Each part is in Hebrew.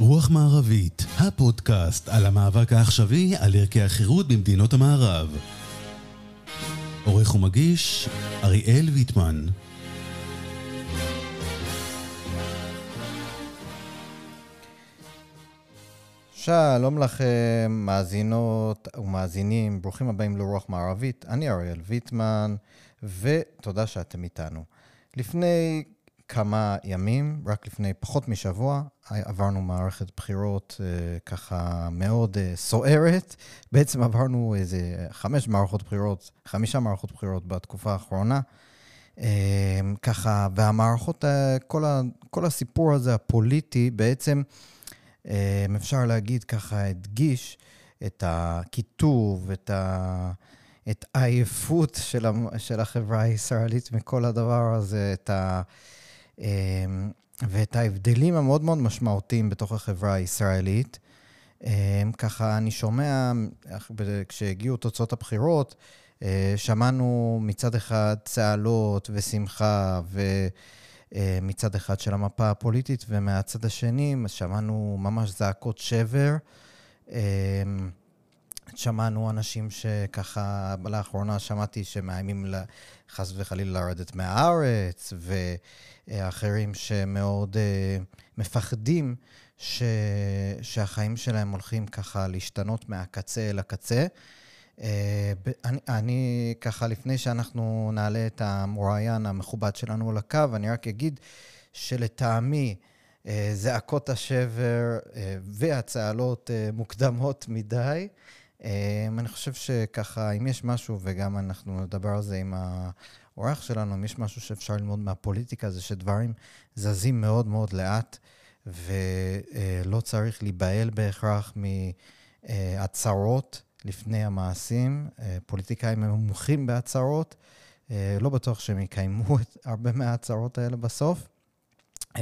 רוח מערבית, הפודקאסט על המאבק העכשווי על ערכי החירות במדינות המערב. עורך ומגיש, אריאל ויטמן. שלום לכם, מאזינות ומאזינים, ברוכים הבאים לרוח מערבית. אני אריאל ויטמן, ותודה שאתם איתנו. לפני כמה ימים, רק לפני פחות משבוע, עברנו מערכת בחירות uh, ככה מאוד uh, סוערת. בעצם עברנו איזה חמש מערכות בחירות, חמישה מערכות בחירות בתקופה האחרונה. Uh, ככה, והמערכות, uh, כל, ה, כל הסיפור הזה הפוליטי, בעצם, uh, אפשר להגיד ככה, הדגיש את הקיטוב, את ה... את העייפות של, של החברה הישראלית מכל הדבר הזה, את ה... אמ, ואת ההבדלים המאוד מאוד משמעותיים בתוך החברה הישראלית. אמ, ככה, אני שומע, כשהגיעו תוצאות הבחירות, אה, שמענו מצד אחד צהלות ושמחה, ומצד אה, אחד של המפה הפוליטית, ומהצד השני שמענו ממש זעקות שבר. שמענו אנשים שככה, לאחרונה שמעתי שמאיימים חס וחלילה לרדת מהארץ, ואחרים שמאוד uh, מפחדים ש... שהחיים שלהם הולכים ככה להשתנות מהקצה אל הקצה. Uh, אני, אני ככה, לפני שאנחנו נעלה את המרואיין המכובד שלנו לקו, אני רק אגיד שלטעמי, uh, זעקות השבר והצהלות מוקדמות מדי. Um, אני חושב שככה, אם יש משהו, וגם אנחנו נדבר על זה עם האורח שלנו, אם יש משהו שאפשר ללמוד מהפוליטיקה, זה שדברים זזים מאוד מאוד לאט, ולא צריך להיבהל בהכרח מהצהרות לפני המעשים. Uh, פוליטיקאים הם מומחים בהצהרות, uh, לא בטוח שהם יקיימו את הרבה מההצהרות האלה בסוף. Um,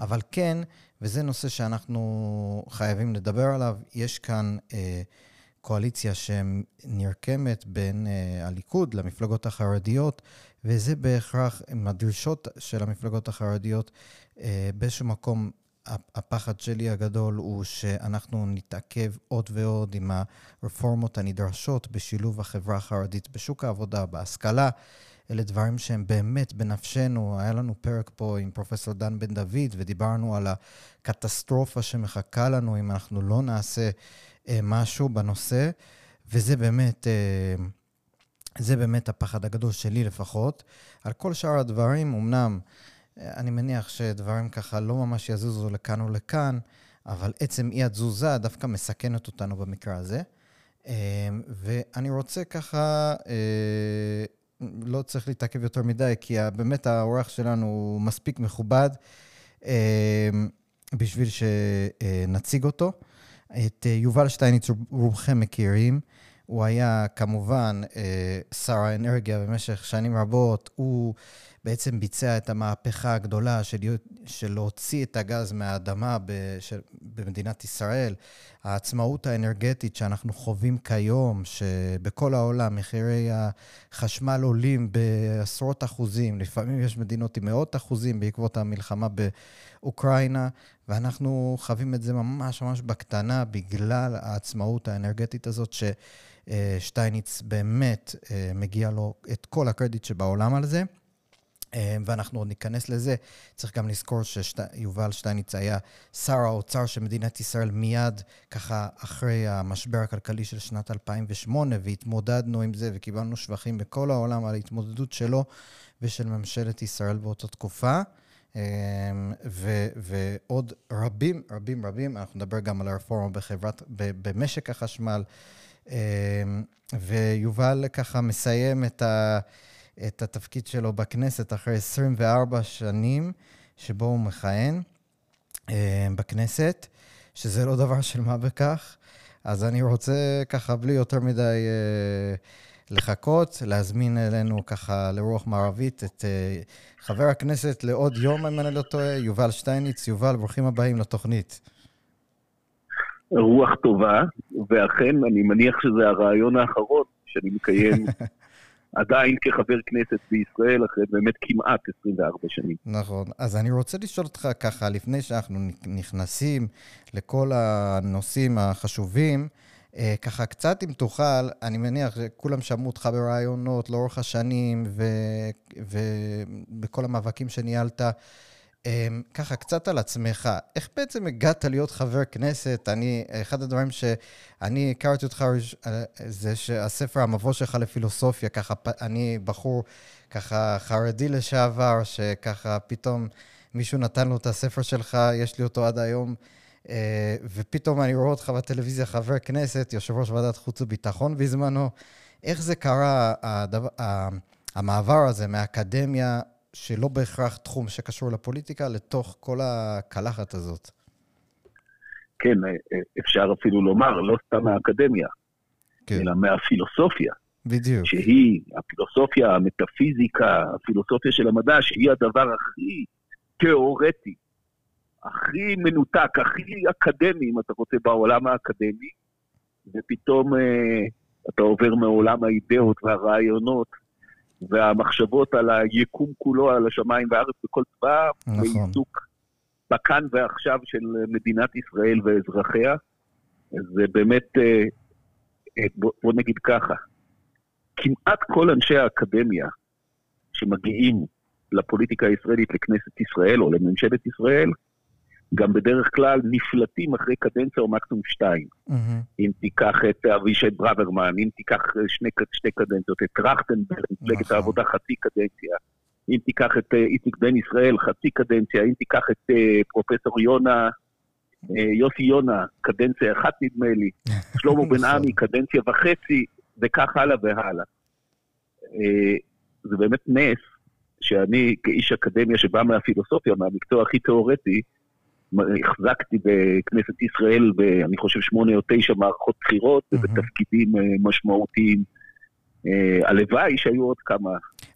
אבל כן, וזה נושא שאנחנו חייבים לדבר עליו, יש כאן... Uh, קואליציה שנרקמת בין uh, הליכוד למפלגות החרדיות, וזה בהכרח עם הדרישות של המפלגות החרדיות. Uh, באיזשהו מקום, הפחד שלי הגדול הוא שאנחנו נתעכב עוד ועוד עם הרפורמות הנדרשות בשילוב החברה החרדית בשוק העבודה, בהשכלה. אלה דברים שהם באמת בנפשנו. היה לנו פרק פה עם פרופסור דן בן דוד, ודיברנו על הקטסטרופה שמחכה לנו אם אנחנו לא נעשה משהו בנושא, וזה באמת, אה, זה באמת הפחד הגדול שלי לפחות. על כל שאר הדברים, אמנם אה, אני מניח שדברים ככה לא ממש יזוזו לכאן ולכאן, אבל עצם אי התזוזה דווקא מסכנת אותנו במקרה הזה. ואני רוצה ככה, לא צריך להתעכב יותר מדי, כי באמת האורח שלנו הוא מספיק מכובד בשביל שנציג אותו. את אה, יובל שטייניץ רובכם מכירים. הוא היה כמובן אה, שר האנרגיה במשך שנים רבות. הוא בעצם ביצע את המהפכה הגדולה של, של להוציא את הגז מהאדמה של, במדינת ישראל. העצמאות האנרגטית שאנחנו חווים כיום, שבכל העולם מחירי החשמל עולים בעשרות אחוזים, לפעמים יש מדינות עם מאות אחוזים בעקבות המלחמה באוקראינה, ואנחנו חווים את זה ממש ממש בקטנה בגלל העצמאות האנרגטית הזאת, ששטייניץ באמת אה, מגיע לו את כל הקרדיט שבעולם על זה. אה, ואנחנו עוד ניכנס לזה. צריך גם לזכור שיובל שטייניץ היה שר האוצר של מדינת ישראל מיד ככה אחרי המשבר הכלכלי של שנת 2008, והתמודדנו עם זה וקיבלנו שבחים בכל העולם על ההתמודדות שלו ושל ממשלת ישראל באותה תקופה. אה, ו- ועוד רבים, רבים, רבים, אנחנו נדבר גם על הרפורמה בחברת, במשק החשמל. אה, ויובל ככה מסיים את ה... את התפקיד שלו בכנסת אחרי 24 שנים שבו הוא מכהן אה, בכנסת, שזה לא דבר של מה בכך. אז אני רוצה ככה, בלי יותר מדי אה, לחכות, להזמין אלינו ככה לרוח מערבית את אה, חבר הכנסת לעוד יום, אם אני לא טועה, יובל שטייניץ. יובל, ברוכים הבאים לתוכנית. רוח טובה, ואכן, אני מניח שזה הרעיון האחרון שאני מקיים עדיין כחבר כנסת בישראל, אחרי באמת כמעט 24 שנים. נכון. אז אני רוצה לשאול אותך ככה, לפני שאנחנו נכנסים לכל הנושאים החשובים, ככה קצת אם תוכל, אני מניח שכולם שמעו אותך ברעיונות לאורך השנים ובכל המאבקים שניהלת. אמ, ככה, קצת על עצמך. איך בעצם הגעת להיות חבר כנסת? אני, אחד הדברים שאני הכרתי אותך אה, זה שהספר המבוא שלך לפילוסופיה, ככה, אני בחור ככה חרדי לשעבר, שככה פתאום מישהו נתן לו את הספר שלך, יש לי אותו עד היום, אה, ופתאום אני רואה אותך בטלוויזיה חבר כנסת, יושב ראש ועדת חוץ וביטחון בזמנו. איך זה קרה, הדבר, המעבר הזה מהאקדמיה שלא בהכרח תחום שקשור לפוליטיקה, לתוך כל הקלחת הזאת. כן, אה, אה, אפשר אפילו לומר, לא סתם מהאקדמיה, כן. אלא מהפילוסופיה. בדיוק. שהיא הפילוסופיה, המטאפיזיקה, הפילוסופיה של המדע, שהיא הדבר הכי תיאורטי, הכי מנותק, הכי אקדמי, אם אתה רוצה, בעולם האקדמי, ופתאום אה, אתה עובר מעולם האידאות והרעיונות והמחשבות על היקום כולו, על השמיים והארץ בכל צבא, נכון. לעיסוק בכאן ועכשיו של מדינת ישראל ואזרחיה. זה באמת, אה, אה, בוא נגיד ככה, כמעט כל אנשי האקדמיה שמגיעים לפוליטיקה הישראלית, לכנסת ישראל או לממשלת ישראל, גם בדרך כלל נפלטים אחרי קדנציה או מקסימום שתיים. Mm-hmm. אם תיקח את אבישי ברוורמן, אם תיקח שני, שתי קדנציות, את טרכטנברג, מפלגת נכון. העבודה חצי קדנציה, אם תיקח את אה, איציק בן ישראל, חצי קדנציה, אם תיקח את uh, פרופסור יונה, יוסי יונה, קדנציה אחת נדמה לי, שלמה בן נכון. עמי, קדנציה וחצי, וכך הלאה והלאה. זה באמת נס שאני כאיש אקדמיה שבא מהפילוסופיה, מהמקצוע הכי תיאורטי, החזקתי בכנסת ישראל, אני חושב, שמונה או תשע מערכות בחירות, mm-hmm. ובתפקידים אה, משמעותיים. אה, הלוואי שהיו עוד כמה...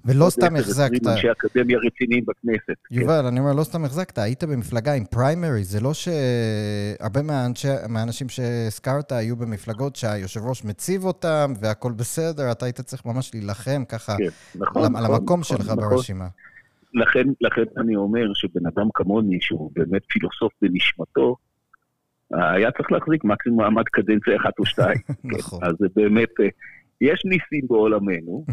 ולא סתם החזקת... אנשי אקדמיה רציניים בכנסת. כן. יובל, כן. אני אומר, לא סתם החזקת, היית במפלגה עם פריימרי, זה לא שהרבה מהאנשי, מהאנשים שהזכרת היו במפלגות שהיושב ראש מציב אותם והכול בסדר, אתה היית צריך ממש להילחם ככה כן, נכון, על נכון, המקום נכון, שלך נכון. ברשימה. לכן, לכן אני אומר שבן אדם כמוני, שהוא באמת פילוסוף בנשמתו, היה צריך להחזיק מקסימום מעמד קדנציה אחת או שתיים. נכון. אז זה באמת, אה, יש ניסים בעולמנו,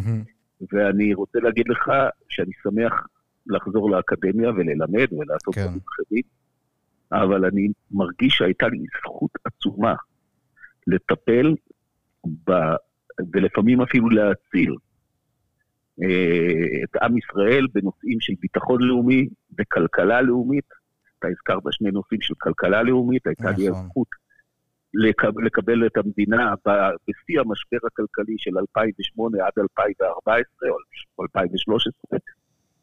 ואני רוצה להגיד לך שאני שמח לחזור לאקדמיה וללמד ולעשות כן. דברים אחרים, אבל אני מרגיש שהייתה לי זכות עצומה לטפל ב... ולפעמים אפילו להציל את עם ישראל בנושאים של ביטחון לאומי וכלכלה לאומית. אתה הזכרת שני נושאים של כלכלה לאומית, הייתה לי נכון. הזכות לקבל את המדינה בשיא המשבר הכלכלי של 2008 עד 2014 או 2013,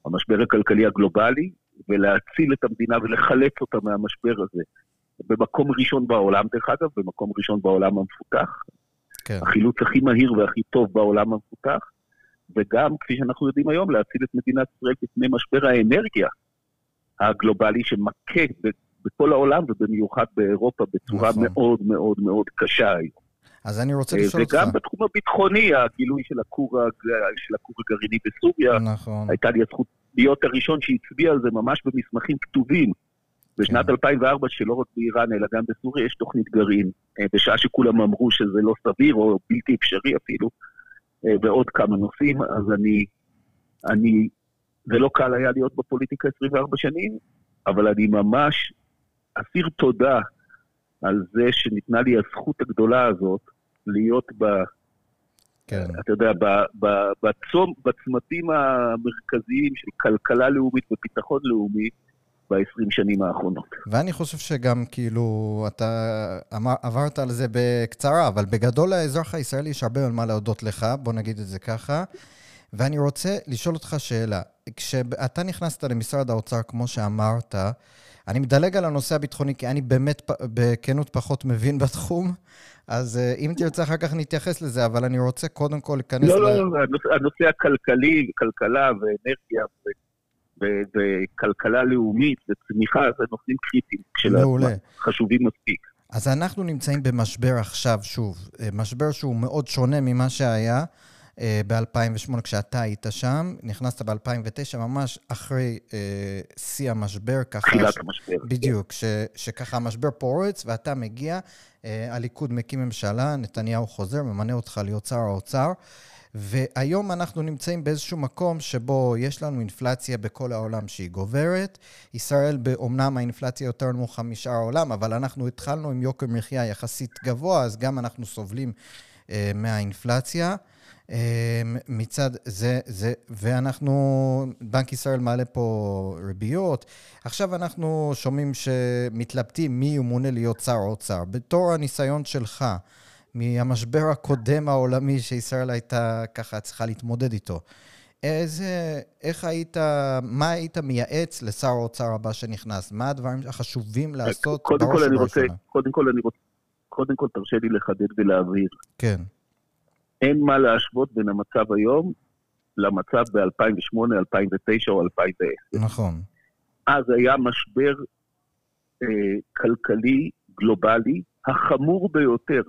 המשבר הכלכלי הגלובלי, ולהציל את המדינה ולחלץ אותה מהמשבר הזה. במקום ראשון בעולם, דרך אגב, במקום ראשון בעולם המפותח. כן. החילוץ הכי מהיר והכי טוב בעולם המפותח. וגם, כפי שאנחנו יודעים היום, להציל את מדינת ישראל בפני משבר האנרגיה הגלובלי שמכה בכל העולם ובמיוחד באירופה בצורה נכון. מאוד מאוד מאוד קשה היום. אז אני רוצה לשאול אותך... וגם בתחום הביטחוני, הגילוי של הכור, של הכור הגרעיני בסוריה, נכון. הייתה לי הזכות להיות הראשון שהצביע על זה ממש במסמכים כתובים. בשנת כן. 2004, שלא רק באיראן, אלא גם בסוריה, יש תוכנית גרעין, אה, בשעה שכולם אמרו שזה לא סביר או בלתי אפשרי אפילו. אה, ועוד כמה נושאים, אז אני, אני, זה לא קל היה להיות בפוליטיקה 24 שנים, אבל אני ממש אסיר תודה על זה שניתנה לי הזכות הגדולה הזאת להיות ב... כן. אתה יודע, בצום, בצמתים המרכזיים של כלכלה לאומית וביטחון לאומי, ב-20 שנים האחרונות. ואני חושב שגם כאילו, אתה אמר, עברת על זה בקצרה, אבל בגדול לאזרח הישראלי יש הרבה על מה להודות לך, בוא נגיד את זה ככה. ואני רוצה לשאול אותך שאלה. כשאתה נכנסת למשרד האוצר, כמו שאמרת, אני מדלג על הנושא הביטחוני, כי אני באמת, בכנות, פחות מבין בתחום, אז אה, אם תרצה, אחר כך נתייחס לזה, אבל אני רוצה קודם כל להיכנס... לא, לא, לא, הנושא הכלכלי, כלכלה ואנרגיה וכלכלה לאומית וצמיחה, זה נושאים קריטיים כשלעצמם, חשובים מספיק. אז אנחנו נמצאים במשבר עכשיו, שוב, אה, משבר שהוא מאוד שונה ממה שהיה. אה, ב-2008 כשאתה היית שם, נכנסת ב-2009, ממש אחרי אה, שיא המשבר, ככה... תחילת ש... המשבר. בדיוק, ש, שככה המשבר פורץ ואתה מגיע, אה, הליכוד מקים ממשלה, נתניהו חוזר, ממנה אותך להיות שר האוצר. והיום אנחנו נמצאים באיזשהו מקום שבו יש לנו אינפלציה בכל העולם שהיא גוברת. ישראל, אומנם האינפלציה יותר נמוכה משאר העולם, אבל אנחנו התחלנו עם יוקר מחיה יחסית גבוה, אז גם אנחנו סובלים אה, מהאינפלציה. אה, מצד זה, זה, ואנחנו, בנק ישראל מעלה פה ריביות. עכשיו אנחנו שומעים שמתלבטים מי ימונה להיות שר אוצר. בתור הניסיון שלך, מהמשבר הקודם העולמי שישראל הייתה ככה צריכה להתמודד איתו. איזה, איך היית, מה היית מייעץ לשר האוצר הבא שנכנס? מה הדברים החשובים לעשות קודם אני רוצה, קודם כל אני רוצה, קודם כל תרשה לי לחדד ולהבהיר. כן. אין מה להשוות בין המצב היום למצב ב-2008, 2009 או 2010. נכון. אז היה משבר אה, כלכלי גלובלי החמור ביותר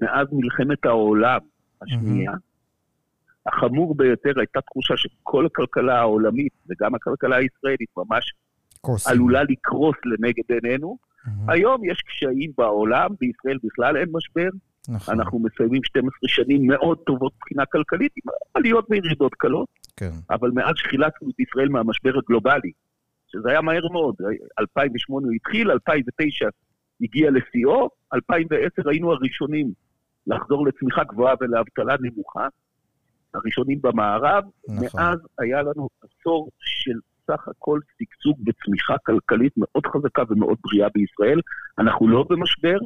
מאז מלחמת העולם השנייה, mm-hmm. החמור ביותר הייתה תחושה שכל הכלכלה העולמית וגם הכלכלה הישראלית ממש קורסים. עלולה לקרוס לנגד עינינו. Mm-hmm. היום יש קשיים בעולם, בישראל בכלל אין משבר. נכון. אנחנו מסיימים 12 שנים מאוד טובות מבחינה כלכלית, עם עליות וירידות קלות, כן. אבל מאז שחילצנו את ישראל מהמשבר הגלובלי, שזה היה מהר מאוד, 2008 הוא התחיל, 2009 הגיע לשיאו, 2010 היינו הראשונים לחזור לצמיחה גבוהה ולאבטלה נמוכה, הראשונים במערב. נכון. מאז היה לנו עשור של סך הכל שגשוג וצמיחה כלכלית מאוד חזקה ומאוד בריאה בישראל. אנחנו לא במשבר,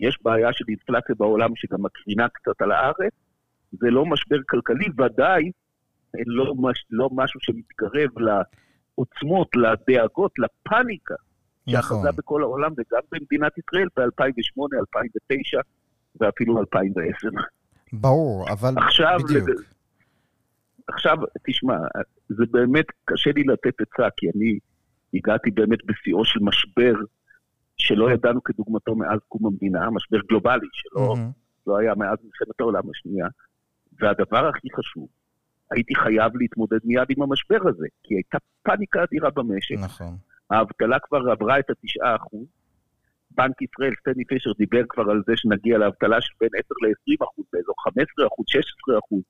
יש בעיה של אינפלציה בעולם שגם מקרינה קצת על הארץ. זה לא משבר כלכלי, ודאי לא, מש, לא משהו שמתקרב לעוצמות, לדאגות, לפאניקה שאחזה נכון. בכל העולם וגם במדינת ישראל ב-2008, 2009 ואפילו 2010. ברור, אבל עכשיו, בדיוק. לד... עכשיו, תשמע, זה באמת קשה לי לתת עצה, כי אני הגעתי באמת בשיאו של משבר שלא ידענו כדוגמתו מאז קום המדינה, משבר גלובלי שלא mm-hmm. לא היה מאז מלחמת העולם השנייה. והדבר הכי חשוב, הייתי חייב להתמודד מיד עם המשבר הזה, כי הייתה פאניקה אדירה במשק. נכון. האבטלה כבר עברה את התשעה אחוז. בנק ישראל, סטני פישר, דיבר כבר על זה שנגיע לאבטלה של בין 10 ל-20 אחוז, באזור 15 אחוז, 16 אחוז,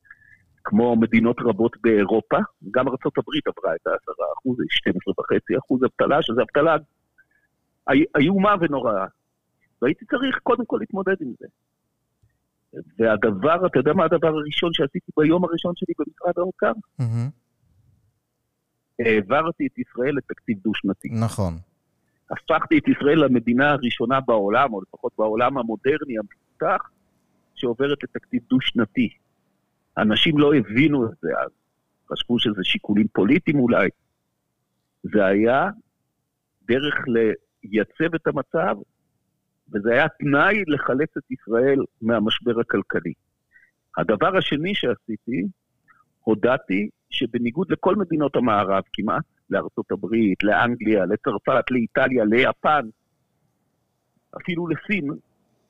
כמו מדינות רבות באירופה. גם ארה"ב עברה את ה-10 אחוז, 12.5 אחוז אבטלה, שזה אבטלה איומה ונוראה. והייתי צריך קודם כל להתמודד עם זה. והדבר, אתה יודע מה הדבר הראשון שעשיתי ביום הראשון שלי במשרד האוצר? העברתי את ישראל לתקציב דו-שנתי. נכון. הפכתי את ישראל למדינה הראשונה בעולם, או לפחות בעולם המודרני המפותח, שעוברת לתקציב דו-שנתי. אנשים לא הבינו את זה אז, חשבו שזה שיקולים פוליטיים אולי. זה היה דרך לייצב את המצב, וזה היה תנאי לחלץ את ישראל מהמשבר הכלכלי. הדבר השני שעשיתי, הודעתי שבניגוד לכל מדינות המערב כמעט, לארצות הברית, לאנגליה, לצרפת, לאיטליה, ליפן, אפילו לסין,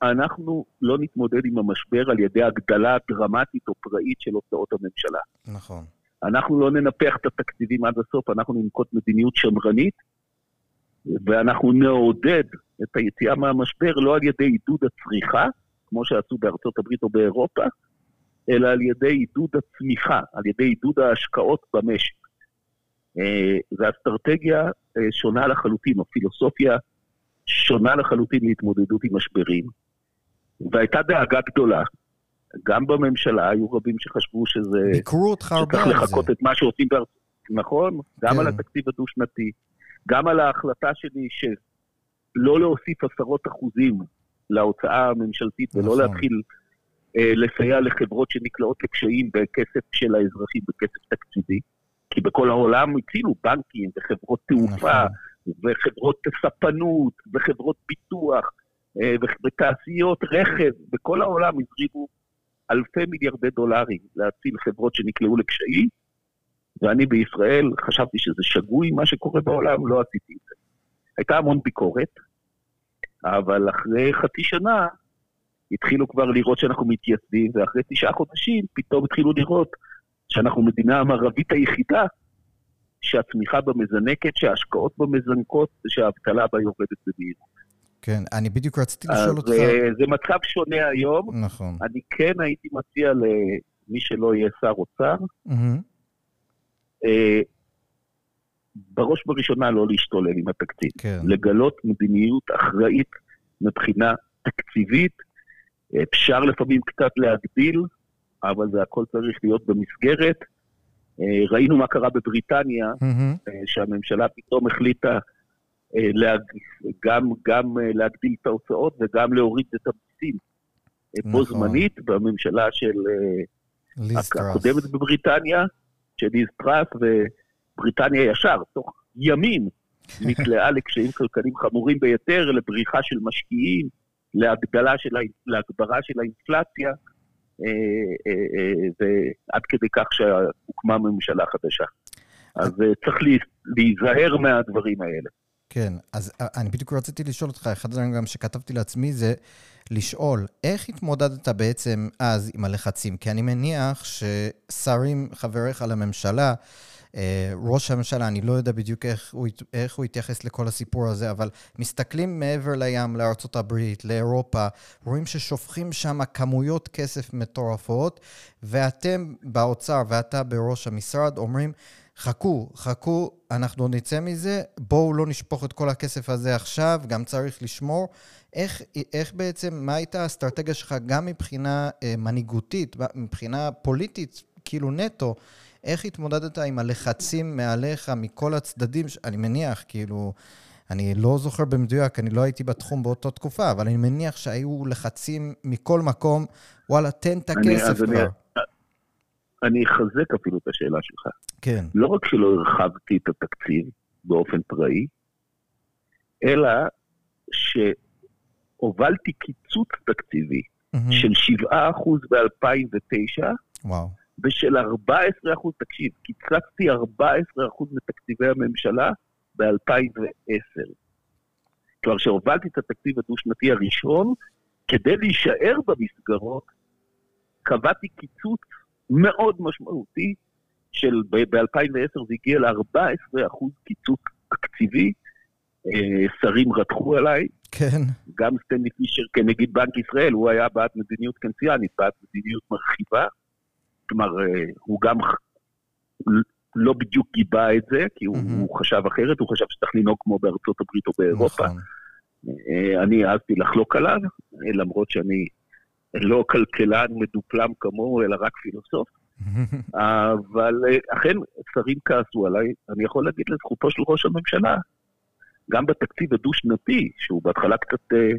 אנחנו לא נתמודד עם המשבר על ידי הגדלה דרמטית או פראית של הוצאות הממשלה. נכון. אנחנו לא ננפח את התקציבים עד הסוף, אנחנו ננקוט מדיניות שמרנית, ואנחנו נעודד את היציאה מהמשבר לא על ידי עידוד הצריכה, כמו שעשו בארצות הברית או באירופה, אלא על ידי עידוד הצמיחה, על ידי עידוד ההשקעות במשק. אה, זו אסטרטגיה אה, שונה לחלוטין, או פילוסופיה שונה לחלוטין להתמודדות עם משברים. והייתה דאגה גדולה. גם בממשלה היו רבים שחשבו שזה... ביקרו אותך הרבה על זה. שצריך לחכות את מה שעושים בארצות... נכון, גם כן. על התקציב הדו-שנתי, גם על ההחלטה שלי שלא להוסיף עשרות אחוזים להוצאה הממשלתית נכון. ולא להתחיל לסייע לחברות שנקלעות לקשיים בכסף של האזרחים, בכסף תקציבי. כי בכל העולם הצילו בנקים וחברות תעופה נכון. וחברות ספנות וחברות ביטוח אה, ותעשיות רכב, בכל העולם הזרימו אלפי מיליארדי דולרים להציל חברות שנקלעו לקשיים, ואני בישראל חשבתי שזה שגוי מה שקורה בעולם, לא עשיתי את זה. הייתה המון ביקורת, אבל אחרי חצי שנה התחילו כבר לראות שאנחנו מתייצבים, ואחרי תשעה חודשים פתאום התחילו לראות שאנחנו מדינה המערבית היחידה שהצמיחה בה מזנקת, שההשקעות בה מזנקות ושהאבטלה בה יורדת במהירות. כן, אני בדיוק רציתי לשאול אותך... אה, זה מצב שונה היום. נכון. אני כן הייתי מציע למי שלא יהיה שר אוצר, אה, בראש ובראשונה לא להשתולל עם התקציב. כן. לגלות מדיניות אחראית מבחינה תקציבית. אפשר לפעמים קצת להגדיל, אבל זה הכל צריך להיות במסגרת. אה, ראינו מה קרה בבריטניה, מהמם. אה, שהממשלה פתאום החליטה אה, להג... גם, גם להגדיל את ההוצאות וגם להוריד את המיסים. אה, בו נכון. זמנית, בממשלה של. הקודמת בבריטניה, של ליז טראס, ובריטניה ישר, תוך ימים, נקלעה לקשיים כלכליים חמורים ביותר, לבריחה של משקיעים, להגדלה של, להגברה של האינפלציה, אה, אה, אה, ועד כדי כך שהוקמה ממשלה חדשה. אז אה, צריך להיזהר מהדברים האלה. כן, אז אה, אני בדיוק רציתי לשאול אותך, אחד הדברים גם שכתבתי לעצמי זה לשאול, איך התמודדת בעצם אז עם הלחצים? כי אני מניח ששרים, חבריך לממשלה, אה, ראש הממשלה, אני לא יודע בדיוק איך הוא, איך הוא התייחס לכל הסיפור הזה, אבל מסתכלים מעבר לים, לארה"ב, לאירופה, רואים ששופכים שם כמויות כסף מטורפות, ואתם באוצר ואתה בראש המשרד אומרים, חכו, חכו, אנחנו נצא מזה, בואו לא נשפוך את כל הכסף הזה עכשיו, גם צריך לשמור. איך, איך בעצם, מה הייתה האסטרטגיה שלך גם מבחינה אה, מנהיגותית, מבחינה פוליטית, כאילו נטו, איך התמודדת עם הלחצים מעליך מכל הצדדים, ש- אני מניח, כאילו, אני לא זוכר במדויק, אני לא הייתי בתחום באותה תקופה, אבל אני מניח שהיו לחצים מכל מקום, וואלה, תן את הכסף אז אני- כבר. אני אחזק אפילו את השאלה שלך. כן, לא רק שלא הרחבתי את התקציב באופן פראי, אלא שהובלתי קיצוץ תקציבי. של 7% ב-2009 וואו, ושל 14%, תקשיב, קיצצתי 14% מתקציבי הממשלה ב-2010. כלומר, שהובלתי את התקציב הדו-שנתי הראשון, כדי להישאר במסגרות, קבעתי קיצוץ מאוד משמעותי של, ב-2010 זה הגיע ל-14% קיצוץ תקציבי. אה, שרים רתחו עליי, כן, גם סטנלי פישר כנגיד בנק ישראל, הוא היה בעד מדיניות קנציאנית, בעד מדיניות מרחיבה. כלומר, אה, הוא גם לא בדיוק גיבה את זה, כי הוא, מהמם. הוא חשב אחרת, הוא חשב שצריך לנהוג כמו בארצות הברית או באירופה. נכון. אה, אני העזתי לחלוק עליו, למרות שאני לא כלכלן מדופלם כמוהו, אלא רק פילוסוף. אבל אה, אכן, שרים כעסו עליי, אני יכול להגיד לזכותו של ראש הממשלה, גם בתקציב הדו-שנתי, שהוא בהתחלה קצת, אה,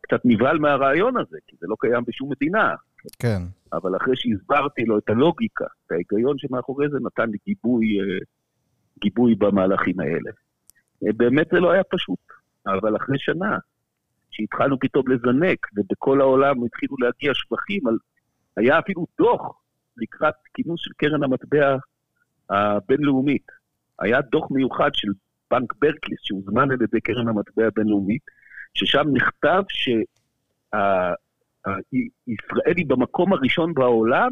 קצת נבהל מהרעיון הזה, כי זה לא קיים בשום מדינה, כן, אבל אחרי שהסברתי לו את הלוגיקה, את ההיגיון שמאחורי זה, נתן לי גיבוי, אה, גיבוי במהלכים האלה. באמת זה לא היה פשוט, אבל אחרי שנה, שהתחלנו פתאום לזנק, ובכל העולם התחילו להגיע שבחים, על... היה אפילו דוח לקראת כינוס של קרן המטבע הבינלאומית. היה דוח מיוחד של בנק ברקליס, שהוזמן על ידי קרן המטבע הבינלאומית, ששם נכתב שישראל היא במקום הראשון בעולם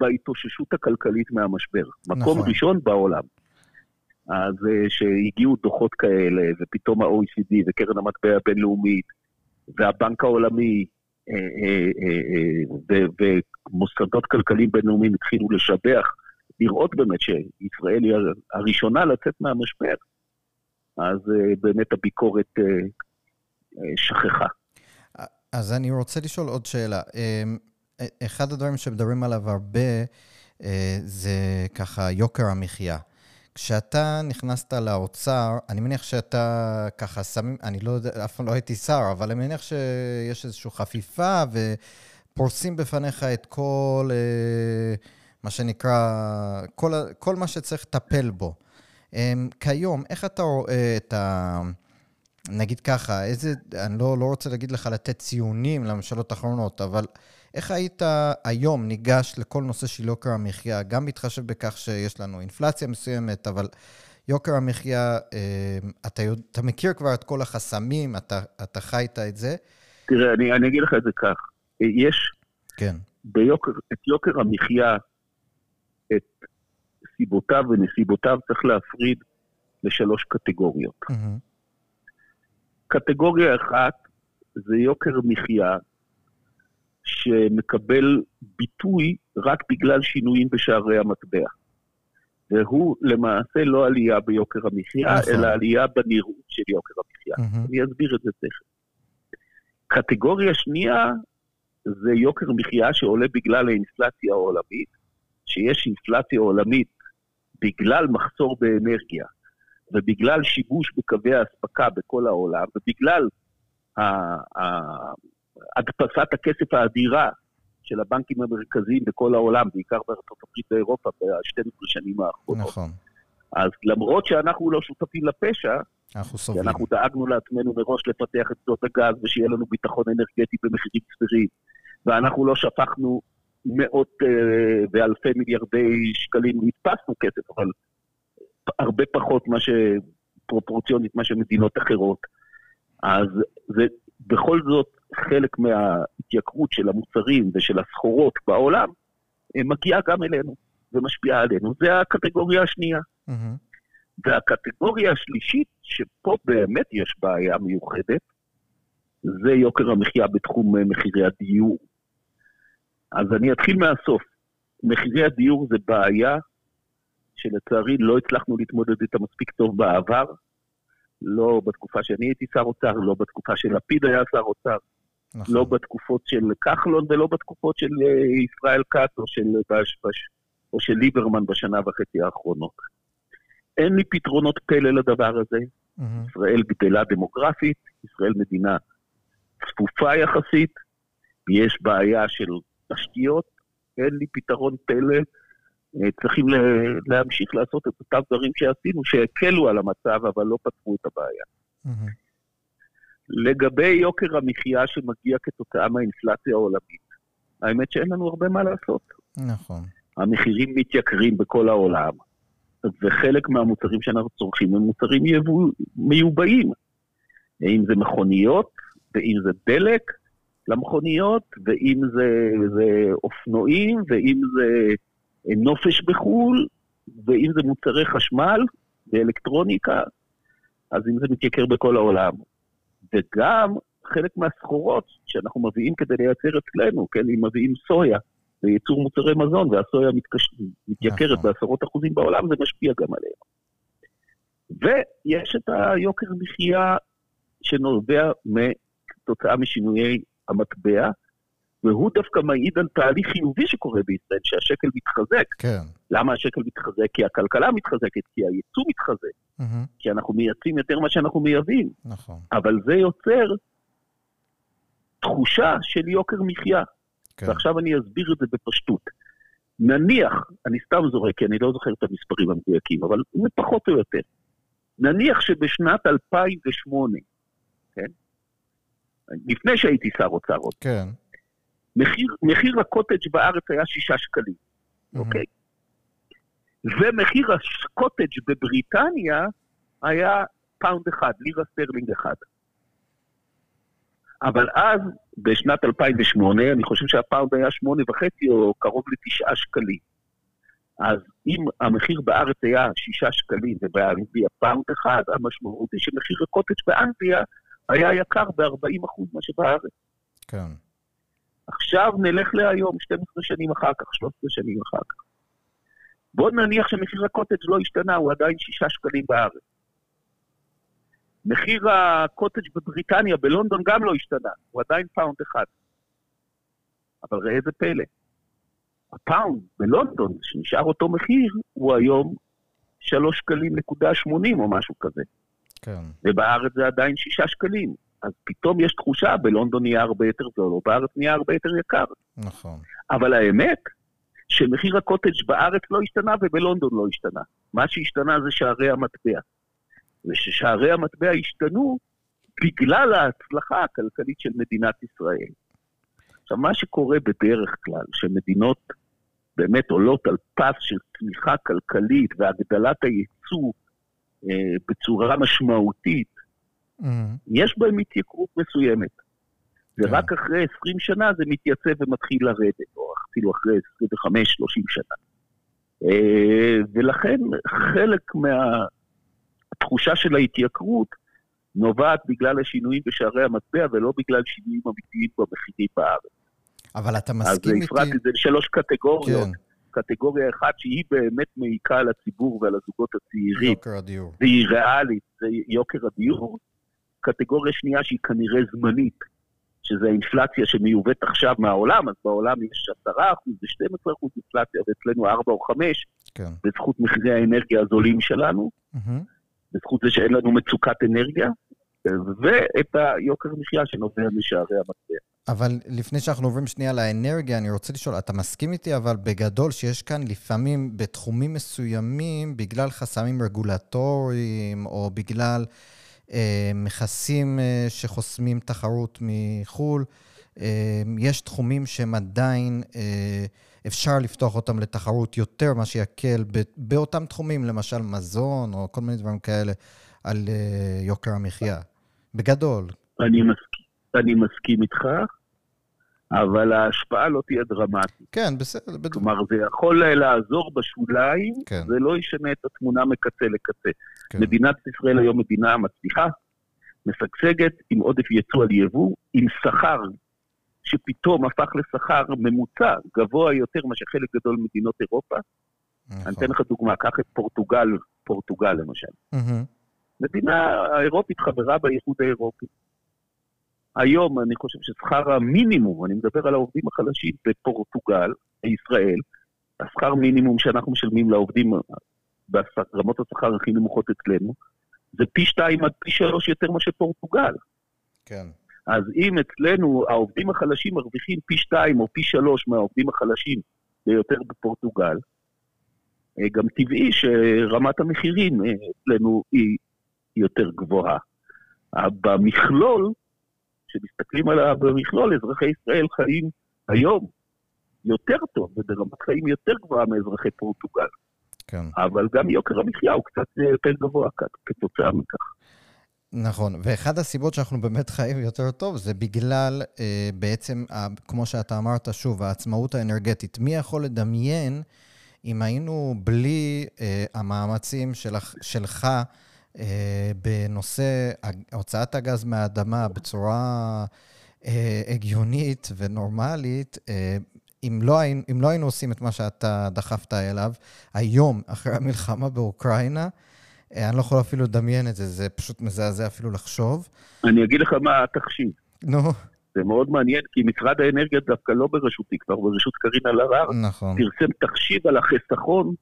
בהתאוששות הכלכלית מהמשבר. מקום נכון. ראשון בעולם. אז אה, שהגיעו דוחות כאלה, ופתאום ה-OECD וקרן המטבע הבינלאומית והבנק העולמי אה, אה, ומוסדות כלכליים בינלאומיים התחילו לשבח, לראות באמת שישראל היא הראשונה לצאת מהמשבר. אז באמת הביקורת שכחה. אז אני רוצה לשאול עוד שאלה. אמ, אחד הדברים שמדברים עליו הרבה זה ככה יוקר המחיה. כשאתה נכנסת לאוצר, אני מניח שאתה ככה שמים, אני לא יודע, אף פעם לא הייתי שר, אבל אני מניח שיש איזושהי חפיפה ופורסים בפניך את כל, אה, מה שנקרא, כל, כל מה שצריך לטפל בו. אמ, כיום, איך אתה רואה את ה... נגיד ככה, איזה, אני לא, לא רוצה להגיד לך לתת ציונים לממשלות האחרונות, אבל איך היית היום ניגש לכל נושא של יוקר המחיה, גם בהתחשב בכך שיש לנו אינפלציה מסוימת, אבל יוקר המחיה, אה, אתה, אתה מכיר כבר את כל החסמים, אתה, אתה חיית את זה. תראה, אני, אני אגיד לך את זה כך. יש כן. ביוקר, את יוקר המחיה, את סיבותיו ונסיבותיו צריך להפריד לשלוש קטגוריות. מהמם. קטגוריה אחת זה יוקר מחיה שמקבל ביטוי רק בגלל שינויים בשערי המטבע. והוא למעשה לא עלייה ביוקר המחיה, נכון. אלא עלייה בנראות של יוקר המחיה. מהמם. אני אסביר את זה תכף. קטגוריה שנייה זה יוקר מחיה שעולה בגלל האינפלציה העולמית, שיש אינפלציה עולמית בגלל מחסור באנרגיה, ובגלל שיבוש בקווי האספקה בכל העולם, ובגלל ה- ה- הדפסת הכסף האדירה של הבנקים המרכזיים בכל העולם, בעיקר בארצות הברית ואירופה, ב-12 שנים האחרונות. נכון. אז למרות שאנחנו לא שותפים לפשע, אנחנו כי סובלים. אנחנו דאגנו לעצמנו מראש לפתח את שדות הגז ושיהיה לנו ביטחון אנרגטי במחירים סבירים, ואנחנו לא שפכנו מאות אה, ואלפי מיליארדי שקלים, הדפסנו כסף, אבל הרבה פחות מה ש... פרופורציונית מה שמדינות אחרות. אז זה בכל זאת חלק מההתייקרות של המוצרים ושל הסחורות בעולם, אה, מגיעה גם אלינו ומשפיעה עלינו. זה הקטגוריה השנייה. מהמם. והקטגוריה השלישית, שפה באמת יש בעיה מיוחדת, זה יוקר המחיה בתחום אה, מחירי הדיור. אז אני אתחיל מהסוף. מחירי הדיור זה בעיה שלצערי לא הצלחנו להתמודד איתה מספיק טוב בעבר, לא בתקופה שאני הייתי שר אוצר, לא בתקופה שלפיד היה שר אוצר, נכון. לא בתקופות של כחלון ולא בתקופות של אה, ישראל כץ או של, בש, בש, או של ליברמן בשנה וחצי האחרונות. אין לי פתרונות פלא לדבר הזה. מהמם. ישראל גדלה דמוגרפית, ישראל מדינה צפופה יחסית, יש בעיה של תשתיות, אין לי פתרון פלא. אה, צריכים להמשיך לעשות את אותם דברים שעשינו, שהקלו על המצב, אבל לא פתרו את הבעיה. לגבי יוקר המחיה שמגיע כתוצאה מהאינפלציה העולמית, האמת שאין לנו הרבה מה לעשות. נכון. המחירים מתייקרים בכל העולם, וחלק מהמוצרים שאנחנו צורכים הם מוצרים יבוא, מיובאים. אם זה מכוניות, ואם זה דלק למכוניות, ואם זה, זה אופנועים, ואם זה נופש בחו"ל, ואם זה מוצרי חשמל ואלקטרוניקה, אז אם זה מתייקר בכל העולם. וגם חלק מהסחורות שאנחנו מביאים כדי לייצר אצלנו, כן, אם מביאים סויה לייצור מוצרי מזון, והסויה מתקש... מתייקרת נכון. בעשרות אחוזים בעולם, זה משפיע גם עלינו. ויש את היוקר מחיה שנובע כתוצאה משינויי המטבע, והוא דווקא מעיד על תהליך חיובי שקורה בישראל, שהשקל מתחזק. כן. למה השקל מתחזק? כי הכלכלה מתחזקת, כי הייצוא מתחזק, מהמם. כי אנחנו מייצאים יותר ממה שאנחנו מייבאים. נכון. אבל זה יוצר תחושה של יוקר מחיה. כן. ועכשיו אני אסביר את זה בפשטות. נניח, אני סתם זורק, כי אני לא זוכר את המספרים המדויקים, אבל זה פחות או יותר. נניח שבשנת 2008, כן? לפני שהייתי שר אוצר עוד, כן. מחיר, מחיר הקוטג' בארץ היה שישה שקלים. אוקיי? ומחיר הקוטג' בבריטניה היה פאונד אחד, לירה סטרלינג אחד. אבל אז, בשנת 2008, אני חושב שהפאונד היה שמונה וחצי או קרוב לתשעה שקלים. אז אם המחיר בארץ היה שישה שקלים ובאנגליה פאונד אחד, המשמעות היא שמחיר הקוטג' באנגליה היה יקר ב-40% מה שבארץ. כן. עכשיו נלך להיום, 12 שנים אחר כך, 13 שנים אחר כך. בוא נניח שמחיר הקוטג' לא השתנה, הוא עדיין 6 שקלים בארץ. מחיר הקוטג' בבריטניה, בלונדון גם לא השתנה, הוא עדיין פאונד אחד. אבל ראה איזה פלא. הפאונד בלונדון, שנשאר אותו מחיר, הוא היום 3 שקלים נקודה 80 או משהו כזה. כן. ובארץ זה עדיין 6 שקלים. אז פתאום יש תחושה, בלונדון נהיה הרבה יותר זול, או בארץ נהיה הרבה יותר יקר. נכון. אבל האמת, שמחיר הקוטג' בארץ לא השתנה ובלונדון לא השתנה. מה שהשתנה זה שערי המטבע. וששערי המטבע השתנו בגלל ההצלחה הכלכלית של מדינת ישראל. עכשיו, מה שקורה בדרך כלל, שמדינות באמת עולות על פס של צמיחה כלכלית והגדלת הייצוא אה, בצורה משמעותית. יש בהם התייקרות מסוימת. ורק אחרי 20 שנה זה מתייצב ומתחיל לרדת, או אפילו אחרי 25-30 שנה. אה, ולכן חלק מהתחושה של ההתייקרות נובעת בגלל השינויים בשערי המטבע ולא בגלל שינויים אמיתיים במחירים בארץ. אבל אתה מסכים איתי... אז הפרעתי את זה לשלוש קטגוריות. כן. קטגוריה אחת שהיא באמת מעיקה על הציבור ועל הזוגות הצעירים. יוקר הדיור. והיא ריאלית, זה יוקר הדיור. קטגוריה שנייה שהיא כנראה זמנית, שזה האינפלציה שמיובאת עכשיו מהעולם, אז בעולם יש 10% ו-12% אינפלציה, ואצלנו 4 או 5, כן. בזכות מחירי האנרגיה הזולים שלנו, mm-hmm. בזכות זה שאין לנו מצוקת אנרגיה, ואת היוקר המחיה שנובע משערי המטבע. אבל לפני שאנחנו עוברים שנייה לאנרגיה, אני רוצה לשאול, אתה מסכים איתי אבל בגדול שיש כאן לפעמים בתחומים מסוימים, בגלל חסמים רגולטוריים, או בגלל אה, מכסים אה, שחוסמים תחרות מחו"ל, אה, יש תחומים שהם עדיין, אה, אפשר לפתוח אותם לתחרות יותר, מה שיקל באותם תחומים, למשל מזון, או כל מיני דברים כאלה, על אה, יוקר המחיה. בגדול. אני מסכים, אני מסכים איתך, אבל ההשפעה לא תהיה דרמטית. כן, בסדר. כלומר, זה יכול לעזור בשוליים, כן. זה לא ישנה את התמונה מקצה לקצה. כן. מדינת ישראל היום מדינה מצליחה, משגשגת, עם עודף ייצוא על יבוא, עם שכר שפתאום הפך לשכר ממוצע גבוה יותר מאשר חלק גדול ממדינות אירופה. נכון. אני אתן לך דוגמה, קח את פורטוגל, פורטוגל למשל. Mm-hmm. מדינה אירופית חברה באיחוד האירופי. היום אני חושב ששכר המינימום, אני מדבר על העובדים החלשים בפורטוגל, בישראל, השכר מינימום שאנחנו משלמים לעובדים ברמות השכר הכי נמוכות אצלנו, זה פי שתיים עד פי שלוש יותר מאשר פורטוגל. כן. אז אם אצלנו העובדים החלשים מרוויחים פי שתיים או פי שלוש מהעובדים החלשים ביותר בפורטוגל, אה, גם טבעי שרמת המחירים אה, אצלנו היא יותר גבוהה. במכלול, כשמסתכלים על במכלול, אזרחי ישראל חיים היום יותר טוב וברמת חיים יותר גבוהה מאזרחי פורטוגל. כן. אבל גם יוקר המחיה הוא קצת יותר גבוה כתוצאה מכך. נכון, ואחד הסיבות שאנחנו באמת חיים יותר טוב זה בגלל אה, בעצם, אה, כמו שאתה אמרת שוב, העצמאות האנרגטית. מי יכול לדמיין אם היינו בלי אה, המאמצים שלך, שלך אה, בנושא הוצאת הגז מהאדמה בצורה אה, הגיונית ונורמלית, אה, אם לא, היינו, אם לא היינו עושים את מה שאתה דחפת אליו, היום, אחרי המלחמה באוקראינה, אני לא יכול אפילו לדמיין את זה, זה פשוט מזעזע אפילו לחשוב. אני אגיד לך מה התחשיב. נו. זה מאוד מעניין, כי משרד האנרגיה דווקא לא בראשותי, כבר בראשות קארין אלהרר, נכון. פרסם תחשיב על החיסכון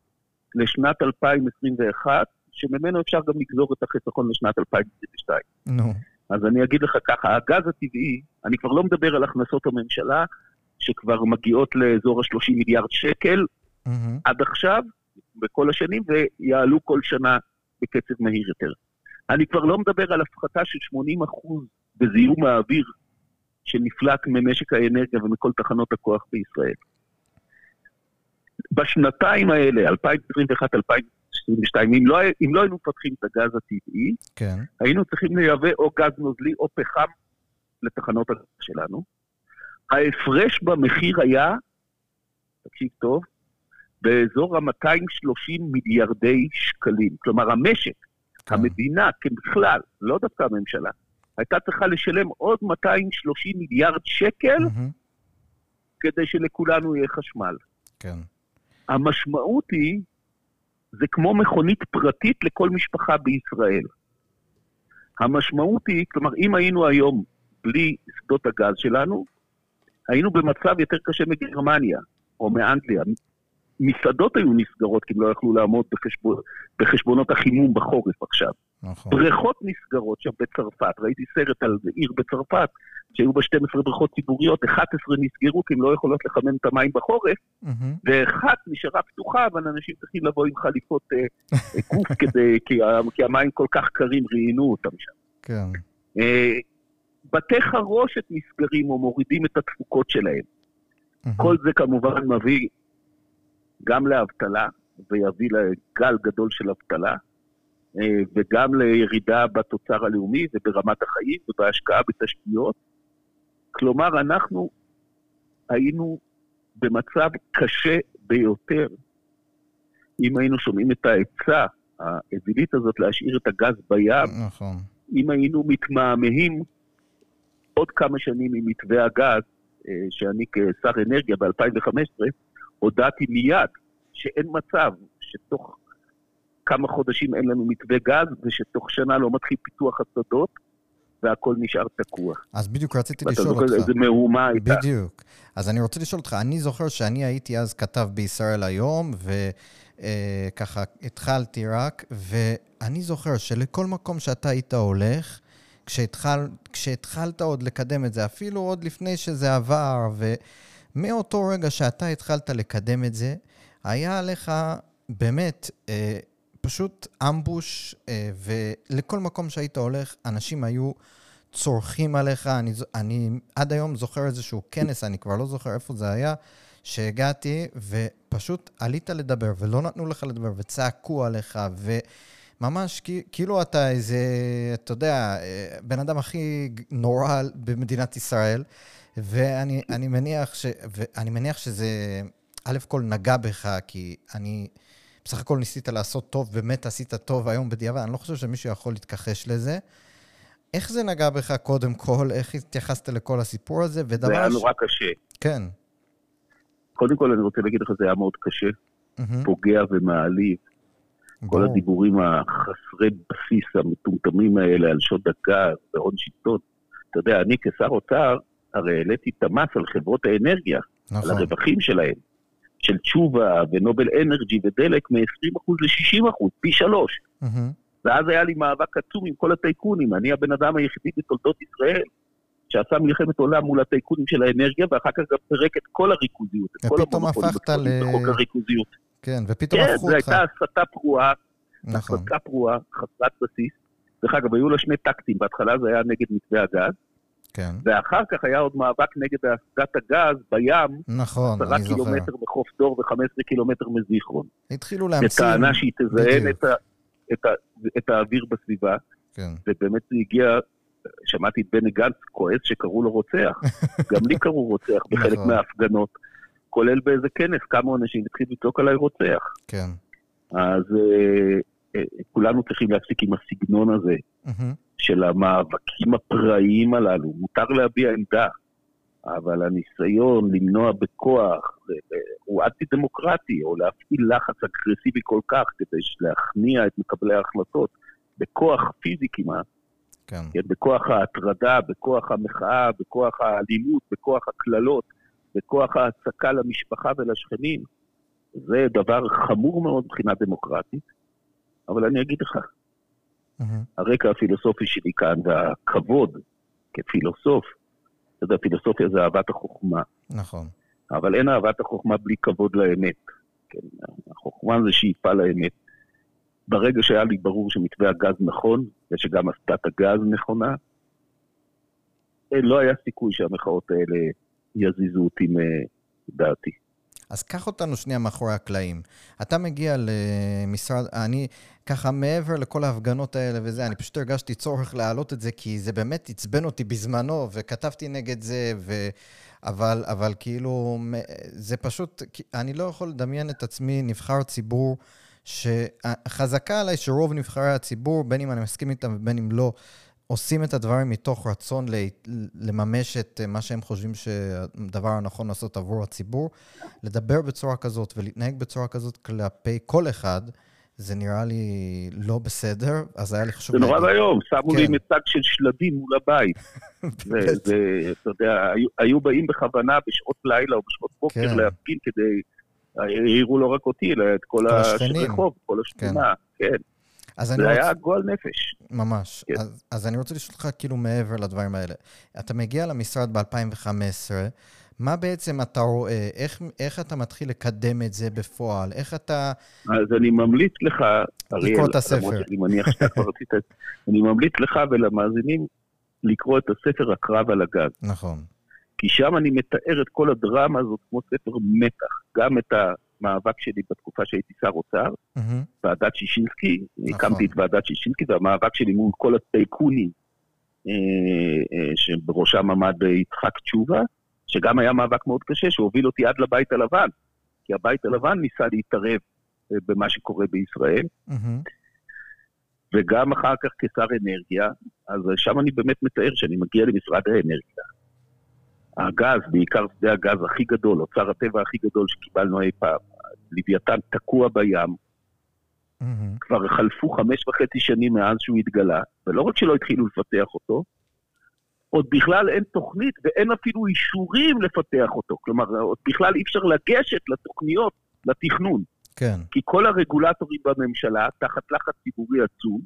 לשנת 2021, שממנו אפשר גם לגזור את החיסכון לשנת 2022. נו. אז אני אגיד לך ככה, הגז הטבעי, אני כבר לא מדבר על הכנסות הממשלה, שכבר מגיעות לאזור ה-30 מיליארד שקל mm-hmm. עד עכשיו, בכל השנים, ויעלו כל שנה בקצב מהיר יותר. אני כבר לא מדבר על הפחתה של 80% אחוז בזיהום האוויר שנפלט ממשק האנרגיה ומכל תחנות הכוח בישראל. בשנתיים האלה, 2021-2022, 22, אם לא, אם לא היינו מפתחים את הגז הטבעי, כן. היינו צריכים לייבא או גז נוזלי או פחם לתחנות הגז שלנו. ההפרש במחיר היה, תקשיב טוב, באזור ה-230 מיליארדי שקלים. כלומר, המשק, כן. המדינה כבכלל, לא דווקא הממשלה, הייתה צריכה לשלם עוד 230 מיליארד שקל mm-hmm. כדי שלכולנו יהיה חשמל. כן. המשמעות היא זה כמו מכונית פרטית לכל משפחה בישראל. המשמעות היא, כלומר, אם היינו היום בלי שדות הגז שלנו, היינו במצב יותר קשה מגרמניה או מאנגליה. מסעדות היו נסגרות כי הם לא יכלו לעמוד בחשבון, בחשבונות החימום בחורף עכשיו. נכון. בריכות נסגרות שם בצרפת, ראיתי סרט על עיר בצרפת, שהיו בה 12 בריכות ציבוריות, 11 נסגרו כי הן לא יכולות לחמם את המים בחורף, mm-hmm. ואחת נשארה פתוחה, אבל אנשים צריכים לבוא עם חליפות אה, אה גוף כדי, כי, כי המים כל כך קרים, ראיינו אותם שם. כן. אה, בתי חרושת נסגרים או מורידים את התפוקות שלהם. Mm-hmm. כל זה כמובן מביא גם לאבטלה, ויביא לגל גדול של אבטלה, אה, וגם לירידה בתוצר הלאומי וברמת החיים ובהשקעה בתשתיות. כלומר, אנחנו היינו במצב קשה ביותר אם היינו שומעים את העצה האווילית הזאת להשאיר את הגז בים, נכון. אם היינו מתמהמהים עוד כמה שנים עם מתווה הגז, אה, שאני כשר אנרגיה ב-2015, הודעתי מיד שאין מצב שתוך כמה חודשים אין לנו מתווה גז, ושתוך שנה לא מתחיל פיתוח השדות, והכל נשאר תקוע. אז בדיוק רציתי ואתה לשאול זוכר אותך. איזה מהומה הייתה. בדיוק. אז אני רוצה לשאול אותך, אני זוכר שאני הייתי אז כתב בישראל היום, וככה התחלתי רק, ואני זוכר שלכל מקום שאתה היית הולך, כשהתחל, כשהתחלת עוד לקדם את זה, אפילו עוד לפני שזה עבר, ומאותו רגע שאתה התחלת לקדם את זה, היה עליך באמת אה, פשוט אמבוש, אה, ולכל מקום שהיית הולך, אנשים היו צורכים עליך. אני, אני עד היום זוכר איזשהו כנס, אני כבר לא זוכר איפה זה היה, שהגעתי, ופשוט עלית לדבר, ולא נתנו לך לדבר, וצעקו עליך, וממש כי- כאילו אתה איזה, אתה יודע, אה, בן אדם הכי נורא במדינת ישראל, ואני אני מניח, ש, ואני מניח שזה, א' כל נגע בך, כי אני... בסך הכל ניסית לעשות טוב, באמת עשית טוב היום בדיעבד, אני לא חושב שמישהו יכול להתכחש לזה. איך זה נגע בך קודם כל? איך התייחסת לכל הסיפור הזה? ודבר... זה היה ש- נורא קשה. כן. קודם כל אני רוצה להגיד לך, זה היה מאוד קשה, מהמם. פוגע ומעליב. כל. הדיבורים החסרי בסיס המטומטמים האלה על שוד הגז והון שלטון. אתה יודע, אני כשר אוצר, הרי העליתי את המס על חברות האנרגיה, על נכון. הרווחים שלהם, של תשובה ונובל אנרג'י ודלק מ-20% ל-60%, פי שלוש. ואז היה לי מאבק עצום עם כל הטייקונים. אני הבן אדם היחידי בתולדות ישראל שעשה מלחמת עולם מול הטייקונים של האנרגיה, ואחר כך גם פירק את כל הריכוזיות, את כל ופתאום המונופולים הפכת ל- בחוק הריכוזיות. כן, ופתאום כן, הפכו זו אותך. הייתה הסתה פרועה, נכון. הסתה פרועה, חסרת בסיס. דרך אגב, היו לה שני טקטים, בהתחלה זה היה נגד מתווה הגז, כן. ואחר כך היה עוד מאבק נגד אסדת הגז בים, נכון, אני זוכר. קילומטר מחוף דור ו-15 קילומטר מזיכרון. התחילו להמציא... בטענה שהיא בדיוק. את, ה, את, ה, את האוויר בסביבה, כן. ובאמת זה הגיע, שמעתי את בני גנץ כועס שקראו לו רוצח. גם לי קראו רוצח בחלק נכון. מההפגנות, כולל באיזה כנס, כמה אנשים התחילו לצעוק עליי רוצח. כן. אז אה, אה, כולנו צריכים להפסיק עם הסגנון הזה מהמם. של המאבקים הפראיים הללו. מותר להביע עמדה, אבל הניסיון למנוע בכוח הוא אנטי-דמוקרטי, או להפעיל לחץ אגרסיבי כל כך כדי להכניע את מקבלי ההחלטות, בכוח פיזי כמעט, כן. כן, בכוח ההטרדה, בכוח המחאה, בכוח האלימות, בכוח הקללות, בכוח ההצקה למשפחה ולשכנים. זה דבר חמור מאוד מבחינה דמוקרטית, אבל אני אגיד לך. הרקע הפילוסופי שלי כאן והכבוד כפילוסוף, אתה יודע, פילוסופיה זה אהבת החוכמה, נכון. אבל אין אהבת החוכמה בלי כבוד לאמת. כן, החוכמה זה שאיפה לאמת. ברגע שהיה לי ברור שמתווה הגז נכון, ושגם אסדת הגז נכונה, אה, לא היה סיכוי שהמחאות האלה יזיזו אותי מדעתי. אז קח אותנו שנייה מאחורי הקלעים. אתה מגיע למשרד, אני ככה מעבר לכל ההפגנות האלה וזה, אני פשוט הרגשתי צורך להעלות את זה, כי זה באמת עצבן אותי בזמנו, וכתבתי נגד זה, ו... אבל, אבל כאילו, זה פשוט, אני לא יכול לדמיין את עצמי נבחר ציבור, שחזקה עליי שרוב נבחרי הציבור, בין אם אני מסכים איתם ובין אם לא, עושים את הדברים מתוך רצון ל- לממש את מה שהם חושבים שהדבר הנכון לעשות עבור הציבור. לדבר בצורה כזאת ולהתנהג בצורה כזאת כלפי כל אחד, זה נראה לי לא בסדר, אז היה לי חשוב זה נורא ואיום, שמו לי כן. מצג של שלדים מול הבית. זה, אתה יודע, היו, באים בכוונה בשעות לילה או בשעות בוקר כן. להפגין כדי, העירו לא רק אותי, אלא את כל השכנים. כל השכונה, כן. אז אני זה. היה גועל נפש. ממש. כן. אז, אז אני רוצה לשאול אותך כאילו מעבר לדברים האלה. אתה מגיע למשרד ב-2015, מה בעצם אתה רואה? איך, איך אתה מתחיל לקדם את זה בפועל? איך אתה... אז אני ממליץ לך, אריאל, לקרוא את הספר. שאני מניח שאתה כבר רצית, אני ממליץ לך ולמאזינים לקרוא את הספר הקרב על הגז. נכון. כי שם אני מתאר את כל הדרמה הזאת כמו ספר מתח. גם את המאבק שלי בתקופה שהייתי שר אוצר. ועדת שישינסקי, נכון. הקמתי את ועדת שישינסקי, והמאבק שלי מול כל הטייקונים אה, אה, שבראשם עמד יצחק תשובה, שגם היה מאבק מאוד קשה, שהוביל אותי עד לבית הלבן, כי הבית הלבן ניסה להתערב אה, במה שקורה בישראל. Mm-hmm. וגם אחר כך כשר אנרגיה, אז שם אני באמת מתאר שאני מגיע למשרד האנרגיה. הגז, בעיקר שדה הגז הכי גדול, אוצר הטבע הכי גדול שקיבלנו אי פעם, לוויתן תקוע בים, Mm-hmm. כבר חלפו חמש וחצי שנים מאז שהוא התגלה, ולא רק שלא התחילו לפתח אותו, עוד בכלל אין תוכנית ואין אפילו אישורים לפתח אותו. כלומר, עוד בכלל אי אפשר לגשת לתוכניות, לתכנון. כן. כי כל הרגולטורים בממשלה, תחת לחץ ציבורי עצום,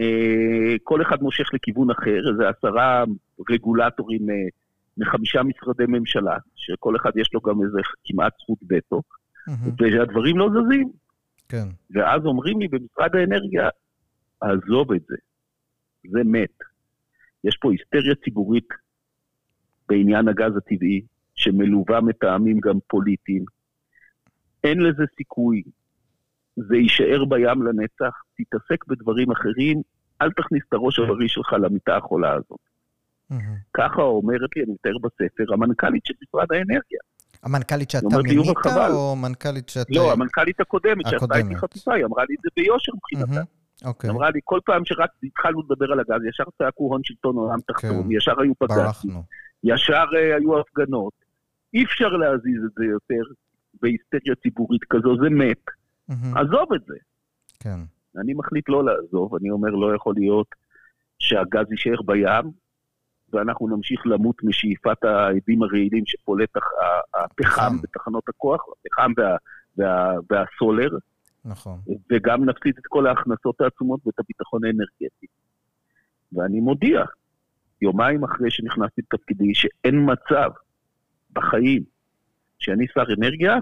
אה, כל אחד מושך לכיוון אחר, איזה עשרה רגולטורים אה, מחמישה משרדי ממשלה, שכל אחד יש לו גם איזה כמעט זכות וטו, Mm-hmm. והדברים לא זזים. כן. ואז אומרים לי במשרד האנרגיה, עזוב את זה, זה מת. יש פה היסטריה ציבורית בעניין הגז הטבעי, שמלווה מטעמים גם פוליטיים. אין לזה סיכוי, זה יישאר בים לנצח, תתעסק בדברים אחרים, אל תכניס את הראש הבריא שלך למיטה החולה הזאת. Mm-hmm. ככה אומרת לי, אני מתאר בספר, המנכ"לית של משרד האנרגיה. המנכ"לית שאתה מינית. או מנכ"לית שאתה... לא, המנכ"לית הקודמת, שעשתה איתי. חפיפה, היא אמרה לי את זה ביושר מבחינתה. מהמם. אוקיי, אמרה לי, כל פעם שרק התחלנו לדבר על הגז, ישר צעקו הון שלטון עולם תחתון, כן. ישר היו ברחנו. ישר אה, היו הפגנות. אי אפשר להזיז את זה יותר בהיסטריה ציבורית כזו, זה מת. מהמם. עזוב את זה. כן. אני מחליט לא לעזוב, אני אומר, לא יכול להיות שהגז יישאר בים, ואנחנו נמשיך למות משאיפת העדים הרעילים שפולט הפחם פחם. בתחנות הכוח, הפחם וה, וה, והסולר, נכון. וגם נפסיד את כל ההכנסות העצומות ואת הביטחון האנרגטי. ואני מודיע, יומיים אחרי שנכנסתי לתפקידי, שאין מצב בחיים שאני שר אנרגיה,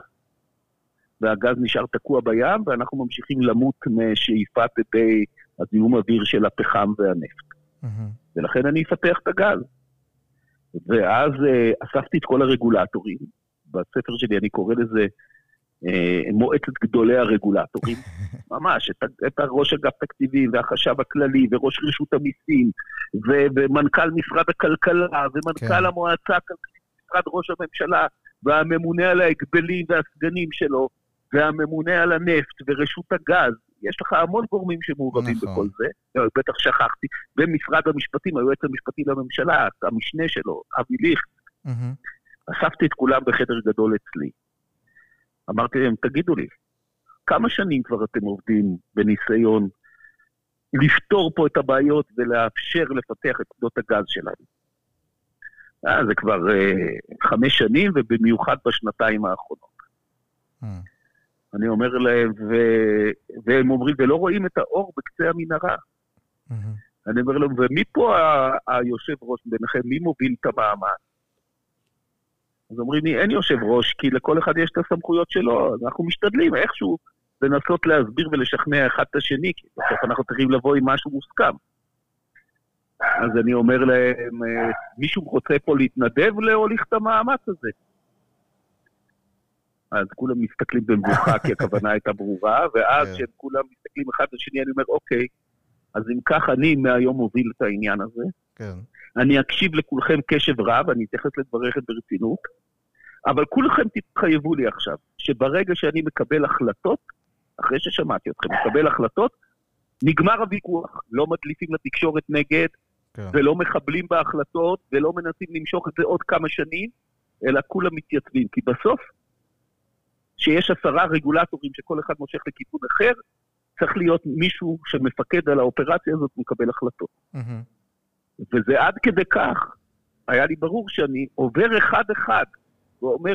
והגז נשאר תקוע בים, ואנחנו ממשיכים למות משאיפת אדי הזיהום אוויר של הפחם והנפט. מהמם. ולכן אני אפתח את הגז. ואז אה, אספתי את כל הרגולטורים, בספר שלי אני קורא לזה אה, מועצת גדולי הרגולטורים, ממש, את, את הראש אגף תקציבים והחשב הכללי וראש רשות המיסים ו- ומנכ"ל משרד הכלכלה ומנכ"ל כן. המועצה הכלכלית במשרד ראש הממשלה והממונה על ההגבלים והסגנים שלו והממונה על הנפט ורשות הגז. יש לך המון גורמים שמעורבים נכון. בכל זה, אה, בטח שכחתי, ומשרד המשפטים, היועץ המשפטי לממשלה, המשנה שלו, אבי ליכט, מהמם. אספתי את כולם בחדר גדול אצלי. אמרתי להם, תגידו לי, כמה שנים כבר אתם עובדים בניסיון לפתור פה את הבעיות ולאפשר לפתח את שדות הגז שלנו? אה, זה כבר אה, חמש שנים, ובמיוחד בשנתיים האחרונות. מהמם. אני אומר להם, ו... והם אומרים, ולא רואים את האור בקצה המנהרה. מהמם. אני אומר להם, ומי פה ה- היושב ראש ביניכם, מי מוביל את המאמץ? אז אומרים לי, אין יושב ראש, כי לכל אחד יש את הסמכויות שלו, אז אנחנו משתדלים איכשהו לנסות להסביר ולשכנע אחד את השני, כי בסוף אנחנו צריכים לבוא עם משהו מוסכם. אז אני אומר להם, אה, מישהו רוצה פה להתנדב להוליך את המאמץ הזה? אז כולם מסתכלים במבוכה, כי הכוונה הייתה ברורה, ואז כן. כשהם כולם מסתכלים אחד על השני, אני אומר, אוקיי, אז אם כך אני מהיום מוביל את העניין הזה, כן. אני אקשיב לכולכם קשב רב, אני אתייחס לדבריכם ברצינות, אבל כולכם תתחייבו לי עכשיו, שברגע שאני מקבל החלטות, אחרי ששמעתי אתכם, מקבל החלטות, נגמר הוויכוח. לא מדליפים לתקשורת נגד, כן. ולא מחבלים בהחלטות, ולא מנסים למשוך את זה עוד כמה שנים, אלא כולם מתייצבים. כי בסוף, שיש עשרה רגולטורים שכל אחד מושך לכיוון אחר, צריך להיות מישהו שמפקד על האופרציה הזאת ומקבל החלטות. מהמם. וזה עד כדי כך, היה לי ברור שאני עובר אחד-אחד ואומר,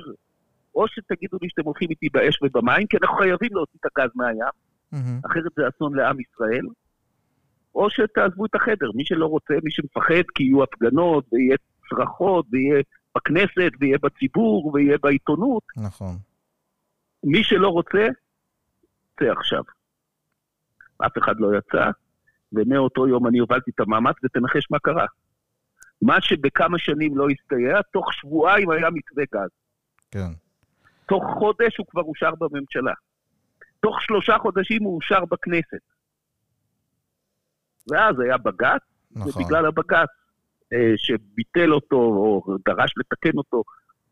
או שתגידו לי שאתם הולכים איתי באש ובמים, כי אנחנו חייבים להוציא את הגז מהים, מהמם. אחרת זה אסון לעם ישראל, או שתעזבו את החדר. מי שלא רוצה, מי שמפחד כי יהיו הפגנות, ויהיה צרחות, ויהיה בכנסת, ויהיה בציבור, ויהיה בעיתונות, נכון. מי שלא רוצה, צא עכשיו. אף אחד לא יצא, ומאותו יום אני הובלתי את המאמץ, ותנחש מה קרה. מה שבכמה שנים לא הסתייע, תוך שבועיים היה מתווה גז. כן. תוך חודש הוא כבר אושר בממשלה. תוך שלושה חודשים הוא אושר בכנסת. ואז היה בג"ץ, נכון. ובגלל הבג"ץ אה, שביטל אותו או דרש לתקן אותו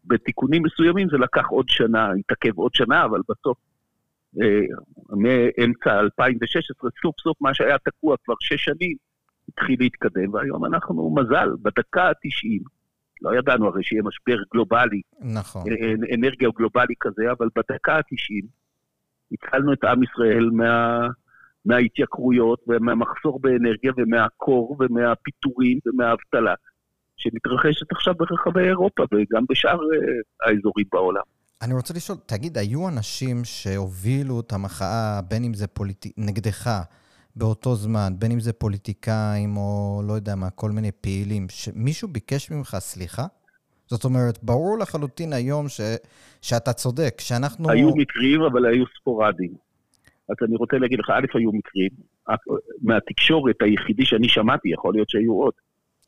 בתיקונים מסוימים, זה לקח עוד שנה, התעכב עוד שנה, אבל בסוף, אה, מאמצע 2016, סוף סוף מה שהיה תקוע כבר שש שנים, התחיל להתקדם, והיום אנחנו, מזל, בדקה ה-90, לא ידענו הרי שיהיה משבר גלובלי, נכון. אנ- אנרגיה גלובלי כזה, אבל בדקה ה-90 הצלנו את עם ישראל מה, מההתייקרויות ומהמחסור באנרגיה ומהקור ומהפיטורים ומהאבטלה שמתרחשת עכשיו ברחבי אירופה וגם בשאר אה, האזורים בעולם. אני רוצה לשאול, תגיד, היו אנשים שהובילו את המחאה, בין אם זה פוליטי... נגדך, באותו זמן, בין אם זה פוליטיקאים או לא יודע מה, כל מיני פעילים, שמישהו ביקש ממך סליחה? זאת אומרת, ברור לחלוטין היום ש... שאתה צודק, שאנחנו... היו מקרים, אבל היו ספורדיים. אז אני רוצה להגיד לך, א', היו מקרים. מהתקשורת היחידי שאני שמעתי, יכול להיות שהיו עוד,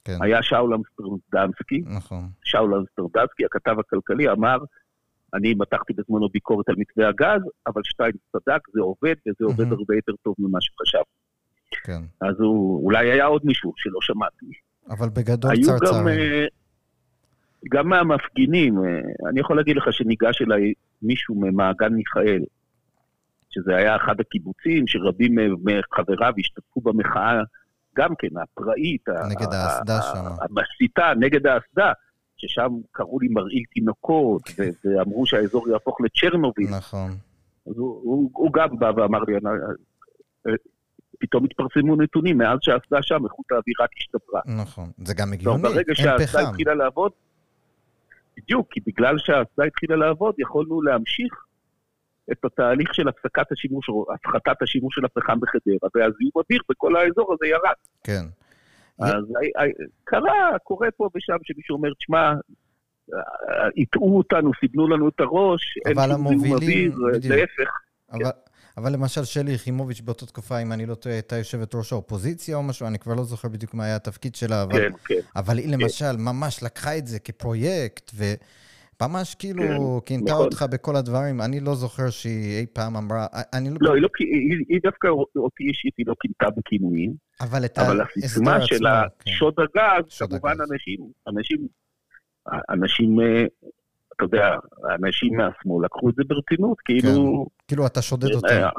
כן, היה שאול אמסטרדמסקי, נכון. שאול אמסטרדמסקי, הכתב הכלכלי, אמר, אני מתחתי בזמנו ביקורת על מתווה הגז, אבל שטיין צדק, זה עובד, וזה עובד מהמם. הרבה יותר טוב ממה שחשב. כן. אז הוא, אולי היה עוד מישהו שלא שמעתי. אבל בגדול היו גם. אה, גם מהמפגינים, אה, אני יכול להגיד לך שניגש אליי מישהו ממעגן מיכאל, שזה היה אחד הקיבוצים שרבים מחבריו השתתפו במחאה, גם כן, הפראית, נגד האסדה שם. המסיתה, נגד האסדה, ששם קראו לי מרעיל תינוקות, ו- ואמרו שהאזור יהפוך לצ'רנוביל. נכון. אז הוא, הוא, הוא גם בא ואמר לי, "אני- אה, פתאום התפרסמו נתונים, מאז שהאסדה שם, איכות האוויר רק השתפרה. נכון. זה גם הגיוני, ברגע אין שהאסדה פחם. התחילה לעבוד, בדיוק, כי בגלל שהאסדה התחילה לעבוד, יכולנו להמשיך את התהליך של הפסקת השימוש, או הפחתת השימוש של הפחם בחדרה, והזיהום אוויר בכל האזור הזה ירד. כן. אז קרה, קורה פה ושם שמישהו אומר, תשמע, הטעו אותנו, סיבנו לנו את הראש, אין אבל שום זיהום אוויר. להפך. אבל, למשל שלי יחימוביץ' באותה תקופה, אם אני לא טועה, הייתה יושבת ראש האופוזיציה או משהו, אני כבר לא זוכר בדיוק מה היה התפקיד שלה, אבל, כן, כן. אבל היא למשל ממש לקחה את זה כפרויקט, וממש כאילו כן, כינתה נכון. אותך בכל הדברים. אני לא זוכר שהיא אי פעם אמרה, אני לא... לא, היא, לא, היא, היא דווקא אותי אישית, היא לא כינתה בכינויים, אבל את אבל ההסדר הסיסמה של עצמו, כן. השוד הגז, כמובן. אנשים, אנשים, אנשים, אה, אתה יודע, אנשים מהשמאל לקחו את זה ברצינות, כאילו... כאילו אתה שודד אותו. אה,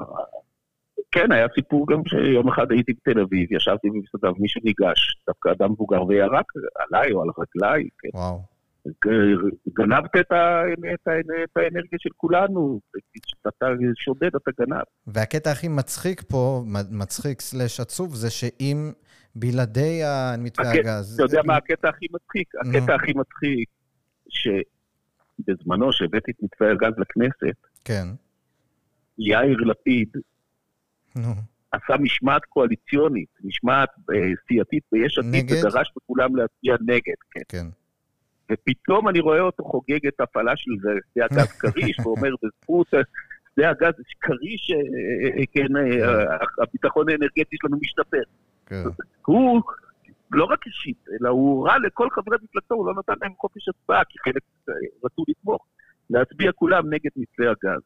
כן, היה סיפור גם שיום אחד הייתי בתל אביב, ישבתי במסעדה ומישהו ניגש, דווקא אדם מבוגר וירק עליי או על רגליי, כן. וואו. גנבת את, ה, את, ה, את האנרגיה של כולנו, אתה שודד, אתה גנב. והקטע הכי מצחיק פה, מצחיק סלאש עצוב, זה שאם בלעדי המתווה הקטע- הגז... אתה יודע מה הקטע הכי מצחיק? נו. הקטע הכי מצחיק, שבזמנו שהבאתי את מתווה הגז לכנסת, כן. יאיר לפיד נו. עשה משמעת קואליציונית, משמעת אה, סיעתית ביש עתיד? ודרש מכולם להצביע נגד, כן. כן. ופתאום אני רואה אותו חוגג את ההפעלה של שדה הגז כריש, ואומר, בזכות אה, שדה הגז כריש, אה, אה, כן, אה, הביטחון האנרגטי שלנו משתפר. כן. הוא לא רק אישית, אלא הוא הורה לכל חברי מפלגתו, הוא לא נתן להם חופש הצבעה, כי חלק אה, רצו לתמוך, להצביע כולם נגד מתווה הגז.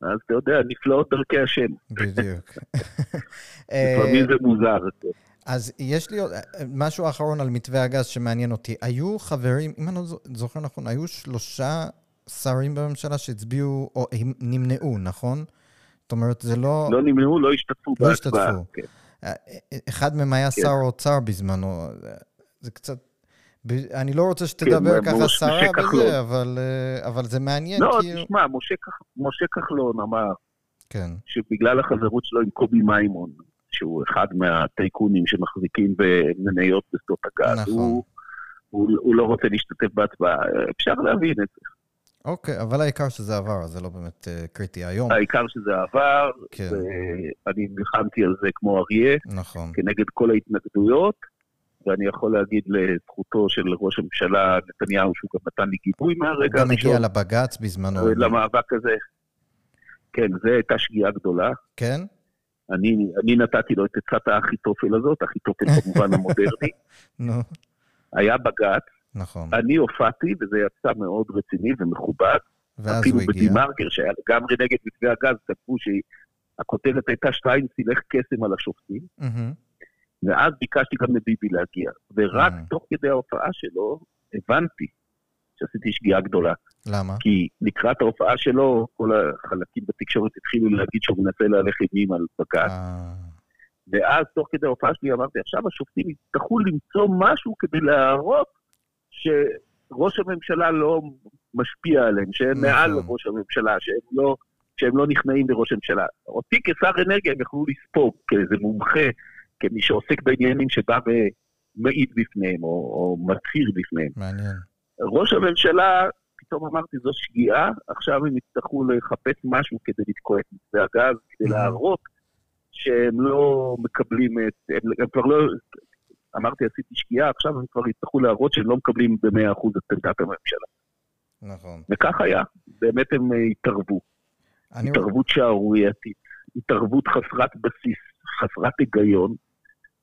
אז אתה יודע, נפלאות דרכי השם. בדיוק. אה, לפעמים זה מוזר. כן. אז יש לי עוד אה, משהו אחרון על מתווה הגז שמעניין אותי. היו חברים, אם אני לא זו- זוכר נכון, היו שלושה שרים בממשלה שהצביעו, או הם נמנעו, נכון? זאת אומרת, זה לא... לא נמנעו, לא השתתפו לא בהצבעה. השתתפו. כן. אה, אחד מהם היה כן. שר האוצר בזמנו. זה קצת... אני לא רוצה כן, שתדבר ככה משה סרה כחלון. בזה, אבל, אה, אבל זה מעניין, לא, כאילו... תשמע, משה משה כחלון אמר כן, שבגלל החברות שלו עם קובי מימון, שהוא אחד מהטייקונים שמחזיקים במניות בשדות הגז, נכון. הוא, הוא, הוא לא רוצה להשתתף בהצבעה. אפשר להבין את זה. אוקיי, אבל העיקר שזה עבר, זה לא באמת אה, קריטי היום. העיקר שזה עבר, כן. ואני נלחמתי על זה כמו אריה, נכון. כנגד כל ההתנגדויות, ואני יכול להגיד לזכותו של ראש הממשלה נתניהו, שהוא גם נתן לי גיבוי הוא מהרגע גם הגיע הראשון לבג"ץ בזמנו. למאבק הזה. כן, זו הייתה שגיאה גדולה. כן? אני, אני נתתי לו את עצת האחיתופל הזאת, אחיתופל במובן המודרני. נו, היה בג"ץ, נכון. אני הופעתי, וזה יצא מאוד רציני ומכובד. ואז אפילו הוא הגיע. בדה-מרקר, שהיה לגמרי נגד מתווה הגז, כתבו שהכותרת הייתה שטיין סילך קסם על השופטים. ואז ביקשתי גם לביבי להגיע. ורק. תוך כדי ההופעה שלו הבנתי שעשיתי שגיאה גדולה. למה? כי לקראת ההופעה שלו, כל החלקים בתקשורת התחילו להגיד שהוא מנסה להלך אימים על בג"ץ. אה, ואז תוך כדי ההופעה שלי אמרתי, עכשיו השופטים יצטרכו למצוא משהו כדי להראות שראש הממשלה לא משפיע עליהם, שהם נכון. מעל ראש הממשלה, שהם לא, שהם לא נכנעים לראש הממשלה. אותי כשר אנרגיה הם יכלו לספוג כאיזה מומחה, כמי שעוסק בעניינים שבא ומעיד בפניהם, או, או מצהיר בפניהם. מעניין. ראש הממשלה, פתאום אמרתי, זו שגיאה, עכשיו הם יצטרכו לחפש משהו כדי לתקוע את מתווה הגז, כדי. להראות שהם לא מקבלים את... הם, הם כבר לא... אמרתי, עשיתי שגיאה, עכשיו הם כבר יצטרכו להראות שהם לא מקבלים ב-100% את עמדת הממשלה. נכון. וכך היה, באמת הם אה, התערבו. אני... התערבות שערורייתית, התערבות חסרת בסיס, חסרת היגיון,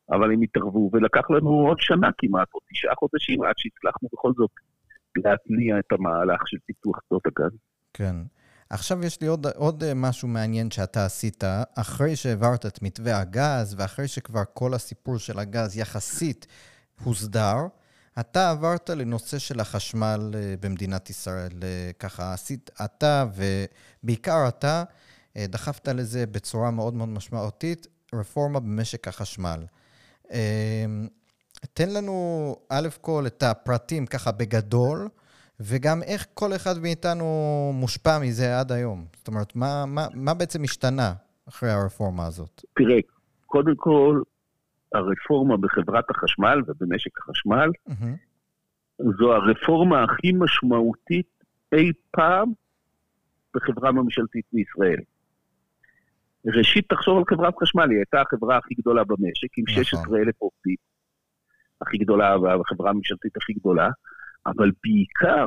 אבל הם התערבו, ולקח לנו עוד שנה כמעט, או תשעה חודשים, עד שהצלחנו בכל זאת להתניע את המהלך של פיתוח שדות הגז. כן. עכשיו יש לי עוד, עוד אה, משהו מעניין שאתה עשית, אחרי שהעברת את מתווה הגז, ואחרי שכבר כל הסיפור של הגז יחסית הוסדר, אתה עברת לנושא של החשמל אה, במדינת ישראל. אה, ככה עשית, אתה ובעיקר אתה, דחפת לזה בצורה מאוד מאוד משמעותית, רפורמה במשק החשמל. תן לנו, א' כל, את הפרטים ככה בגדול, וגם איך כל אחד מאיתנו מושפע מזה עד היום. זאת אומרת, מה, מה, מה בעצם השתנה אחרי הרפורמה הזאת? תראה, קודם כל, הרפורמה בחברת החשמל ובמשק החשמל, מהמם. זו הרפורמה הכי משמעותית אי פעם בחברה ממשלתית בישראל. ראשית, תחשוב על חברת חשמל, היא הייתה החברה הכי גדולה במשק, עם נכון. 16,000 עובדים, הכי גדולה והחברה הממשלתית הכי גדולה, אבל בעיקר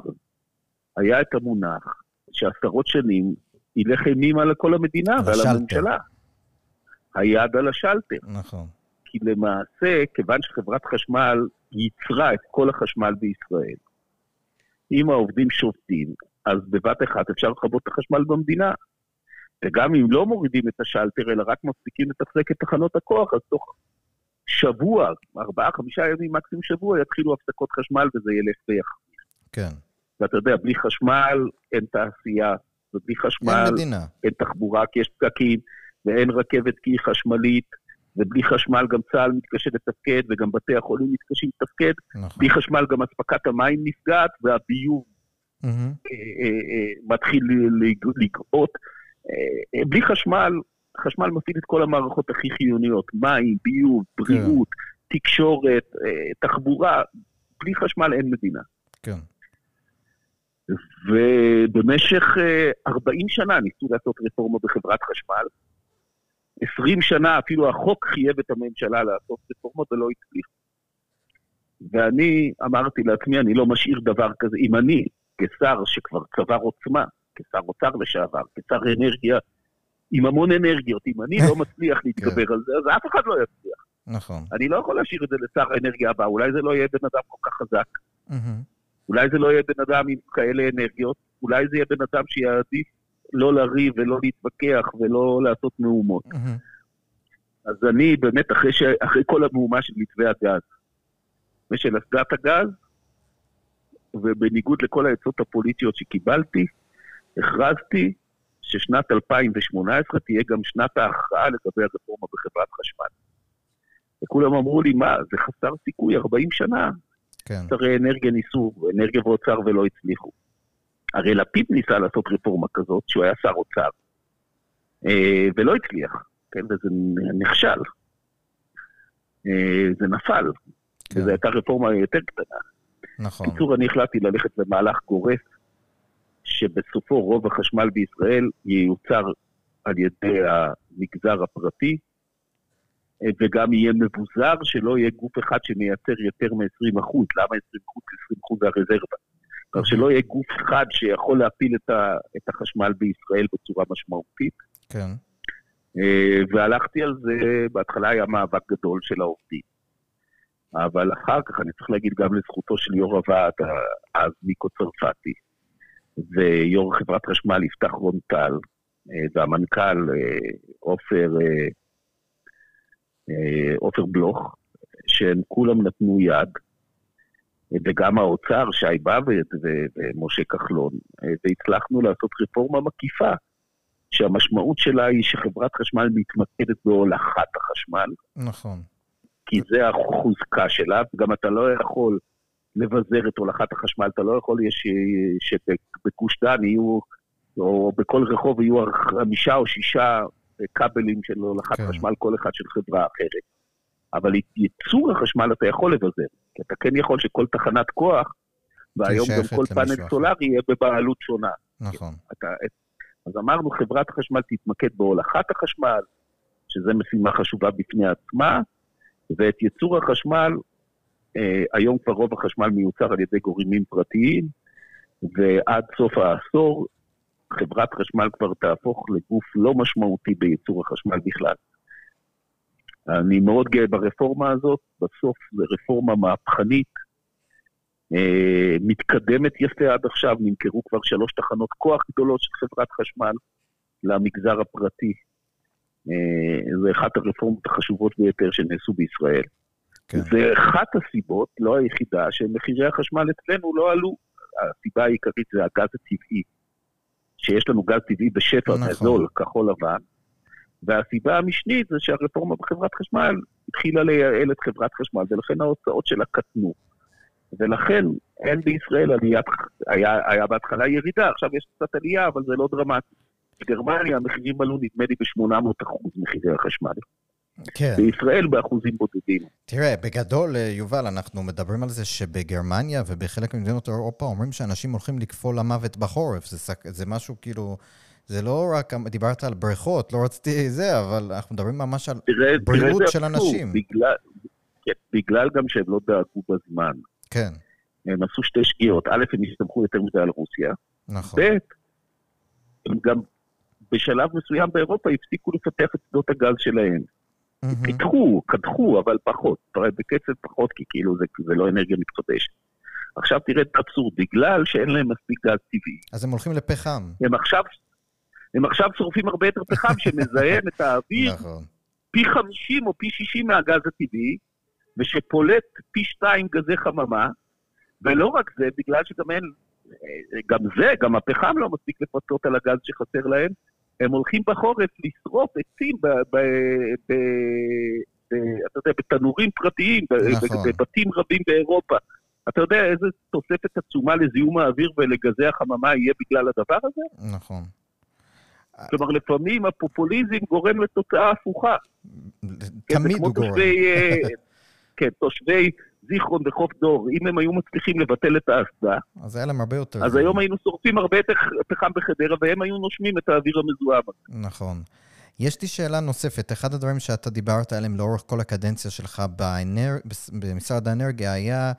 היה את המונח שעשרות שנים ילך אימים על כל המדינה על ועל השלטר. הממשלה. היד על השלטר. נכון. כי למעשה, כיוון שחברת חשמל ייצרה את כל החשמל בישראל, אם העובדים שובתים, אז בבת אחת אפשר לכבות את החשמל במדינה. וגם אם לא מורידים את השלטר, אלא רק מפסיקים לתחזק את תחנות הכוח, אז תוך שבוע, ארבעה, חמישה ימים, מקסימום שבוע, יתחילו הפסקות חשמל וזה ילך ויחמיר. כן. ואתה יודע, בלי חשמל אין תעשייה, ובלי חשמל אין מדינה. אין תחבורה כי יש פקקים, ואין רכבת כי היא חשמלית, ובלי חשמל גם צה"ל מתקשה לתפקד, וגם בתי החולים מתקשים לתפקד. נכון. בלי חשמל גם אספקת המים נפגעת, והביוב מהמם. אה, אה, אה, מתחיל לג- לגאות. אה, אה, בלי חשמל, חשמל מפעיל את כל המערכות הכי חיוניות, מים, ביוב, בריאות, תקשורת, אה, תחבורה. בלי חשמל אין מדינה. כן. ובמשך אה, 40 שנה ניסו לעשות רפורמה בחברת חשמל. 20 שנה אפילו החוק חייב את הממשלה לעשות רפורמות ולא הצליחו. ואני אמרתי לעצמי, אני לא משאיר דבר כזה. אם אני, כשר שכבר צבר עוצמה, כשר אוצר לשעבר, כשר אנרגיה, עם המון אנרגיות, אם אני לא מצליח להתגבר על זה, אז אף אחד לא יצליח. נכון. אני לא יכול להשאיר את זה לשר האנרגיה הבא, אולי זה לא יהיה בן אדם כל כך חזק. אולי זה לא יהיה בן אדם עם כאלה אנרגיות, אולי זה יהיה בן אדם שיעדיף לא לריב ולא להתווכח ולא לעשות מהומות. אז אני באמת, אחרי, ש... אחרי כל המהומה של מתווה הגז ושל אסדת הגז, ובניגוד לכל העצות הפוליטיות שקיבלתי, הכרזתי ששנת 2018 תהיה גם שנת ההכרעה לגבי הרפורמה בחברת חשמל. וכולם אמרו לי, מה, זה חסר סיכוי, 40 שנה, כן. שרי אנרגיה ניסו, אנרגיה ואוצר ולא הצליחו. הרי לפיד ניסה לעשות רפורמה כזאת, שהוא היה שר אוצר, אה, ולא הצליח, כן, וזה נכשל. אה, זה נפל, כן. וזו הייתה רפורמה יותר קטנה. נכון. בקיצור, אני החלטתי ללכת למהלך גורף, שבסופו רוב החשמל בישראל ייוצר על ידי המגזר הפרטי, אה, וגם יהיה מבוזר, שלא יהיה גוף אחד שמייצר יותר מ-20 אחוז. למה 20 אחוז? 20 אחוז זה הרזרבה. כך שלא יהיה גוף אחד שיכול להפיל את, ה, את החשמל בישראל בצורה משמעותית. כן. אה, והלכתי על זה, בהתחלה היה מאבק גדול של העובדים. אבל אחר כך, אני צריך להגיד גם לזכותו של יו"ר הוועד, אז מיקו צרפתי, ויו"ר חברת חשמל יפתח רון טל, אה, והמנכ"ל אה, עופר אה, עופר בלוך, שהם כולם נתנו יד, וגם האוצר, שי באב"ד ומשה כחלון, והצלחנו לעשות רפורמה מקיפה, שהמשמעות שלה היא שחברת חשמל מתמקדת בהולכת החשמל. נכון. כי זה החוזקה שלה, וגם אתה לא יכול לבזר את הולכת החשמל, אתה לא יכול שבגוש דן יהיו, או בכל רחוב יהיו חמישה או שישה כבלים של הולכת כן. חשמל, כל אחד של חברה אחרת. אבל את ייצור החשמל אתה יכול לבזר, כי אתה כן יכול שכל תחנת כוח, והיום גם כל פאנל סולארי יהיה בבעלות שונה. נכון. אתה, אז אמרנו, חברת החשמל תתמקד בהולכת החשמל, שזו משימה חשובה בפני עצמה, ואת ייצור החשמל, אה, היום כבר רוב החשמל מיוצר על ידי גורמים פרטיים, ועד סוף העשור חברת חשמל כבר תהפוך לגוף לא משמעותי בייצור החשמל בכלל. אני מאוד גאה ברפורמה הזאת, בסוף זו רפורמה מהפכנית, אה, מתקדמת יפה עד עכשיו, נמכרו כבר שלוש תחנות כוח גדולות של חברת חשמל למגזר הפרטי. אה, זו אחת הרפורמות החשובות ביותר שנעשו בישראל. כן. זה אחת הסיבות, לא היחידה, שמחירי החשמל אצלנו לא עלו. הסיבה העיקרית זה הגז הטבעי. שיש לנו גז טבעי בשפע נכון. זול, כחול לבן. והסיבה המשנית זה שהרפורמה בחברת חשמל התחילה לייעל את חברת חשמל, ולכן ההוצאות שלה קטנו. ולכן אין בישראל עליית, היה, היה בהתחלה ירידה, עכשיו יש קצת עלייה, אבל זה לא דרמטי. בגרמניה המחירים עלו נדמה לי ב-800 אחוז מחירי החשמל. כן. בישראל באחוזים בודדים. תראה, בגדול, אה, יובל, אנחנו מדברים על זה שבגרמניה ובחלק ממדינות אירופה אומרים שאנשים הולכים לקפוא למוות בחורף. זה, זה משהו כאילו... זה לא רק, דיברת על בריכות, לא רציתי זה, אבל אנחנו מדברים ממש על תראה, בריאות תראה של אנשים. בגלל, כן, בגלל גם שהם לא דאגו בזמן. כן. הם עשו שתי שגיאות. א', הם הסתמכו יותר מדי על רוסיה. נכון. ב', הם גם בשלב מסוים באירופה הפסיקו לפתח את שדות הגז שלהם. Mm-hmm. פיתחו, קדחו, אבל פחות. בקצב פחות, כי כאילו זה, זה לא אנרגיה מתחדשת. עכשיו תראה את האבסורד, בגלל שאין להם מספיק גז טבעי. אז הם הולכים לפחם. הם עכשיו, הם עכשיו שורפים הרבה יותר פחם שמזהם את האוויר נכון. פי 50 או פי 60 מהגז הטבעי, ושפולט פי 2 גזי חממה, ולא רק זה, בגלל שגם אין, גם זה, גם הפחם לא מספיק לפצות על הגז שחסר להם, הם הולכים בחורף לשרוף עצים ב, ב, ב, ב, אתה יודע, בתנורים פרטיים, נכון. בבתים רבים באירופה. אתה יודע איזה תוספת עצומה לזיהום האוויר ולגזי החממה יהיה בגלל הדבר הזה? נכון. כלומר, לפעמים הפופוליזם גורם לתוצאה הפוכה. תמיד הוא גורם. אה, כן, תושבי זיכרון וחוף דור, אם הם היו מצליחים לבטל את האסדה, אז היה להם הרבה יותר... אז היום היינו שורפים הרבה יותר פחם בחדרה, והם היו נושמים את האוויר המזוהם. נכון. יש לי שאלה נוספת. אחד הדברים שאתה דיברת עליהם לאורך כל הקדנציה שלך באנר... במשרד האנרגיה היה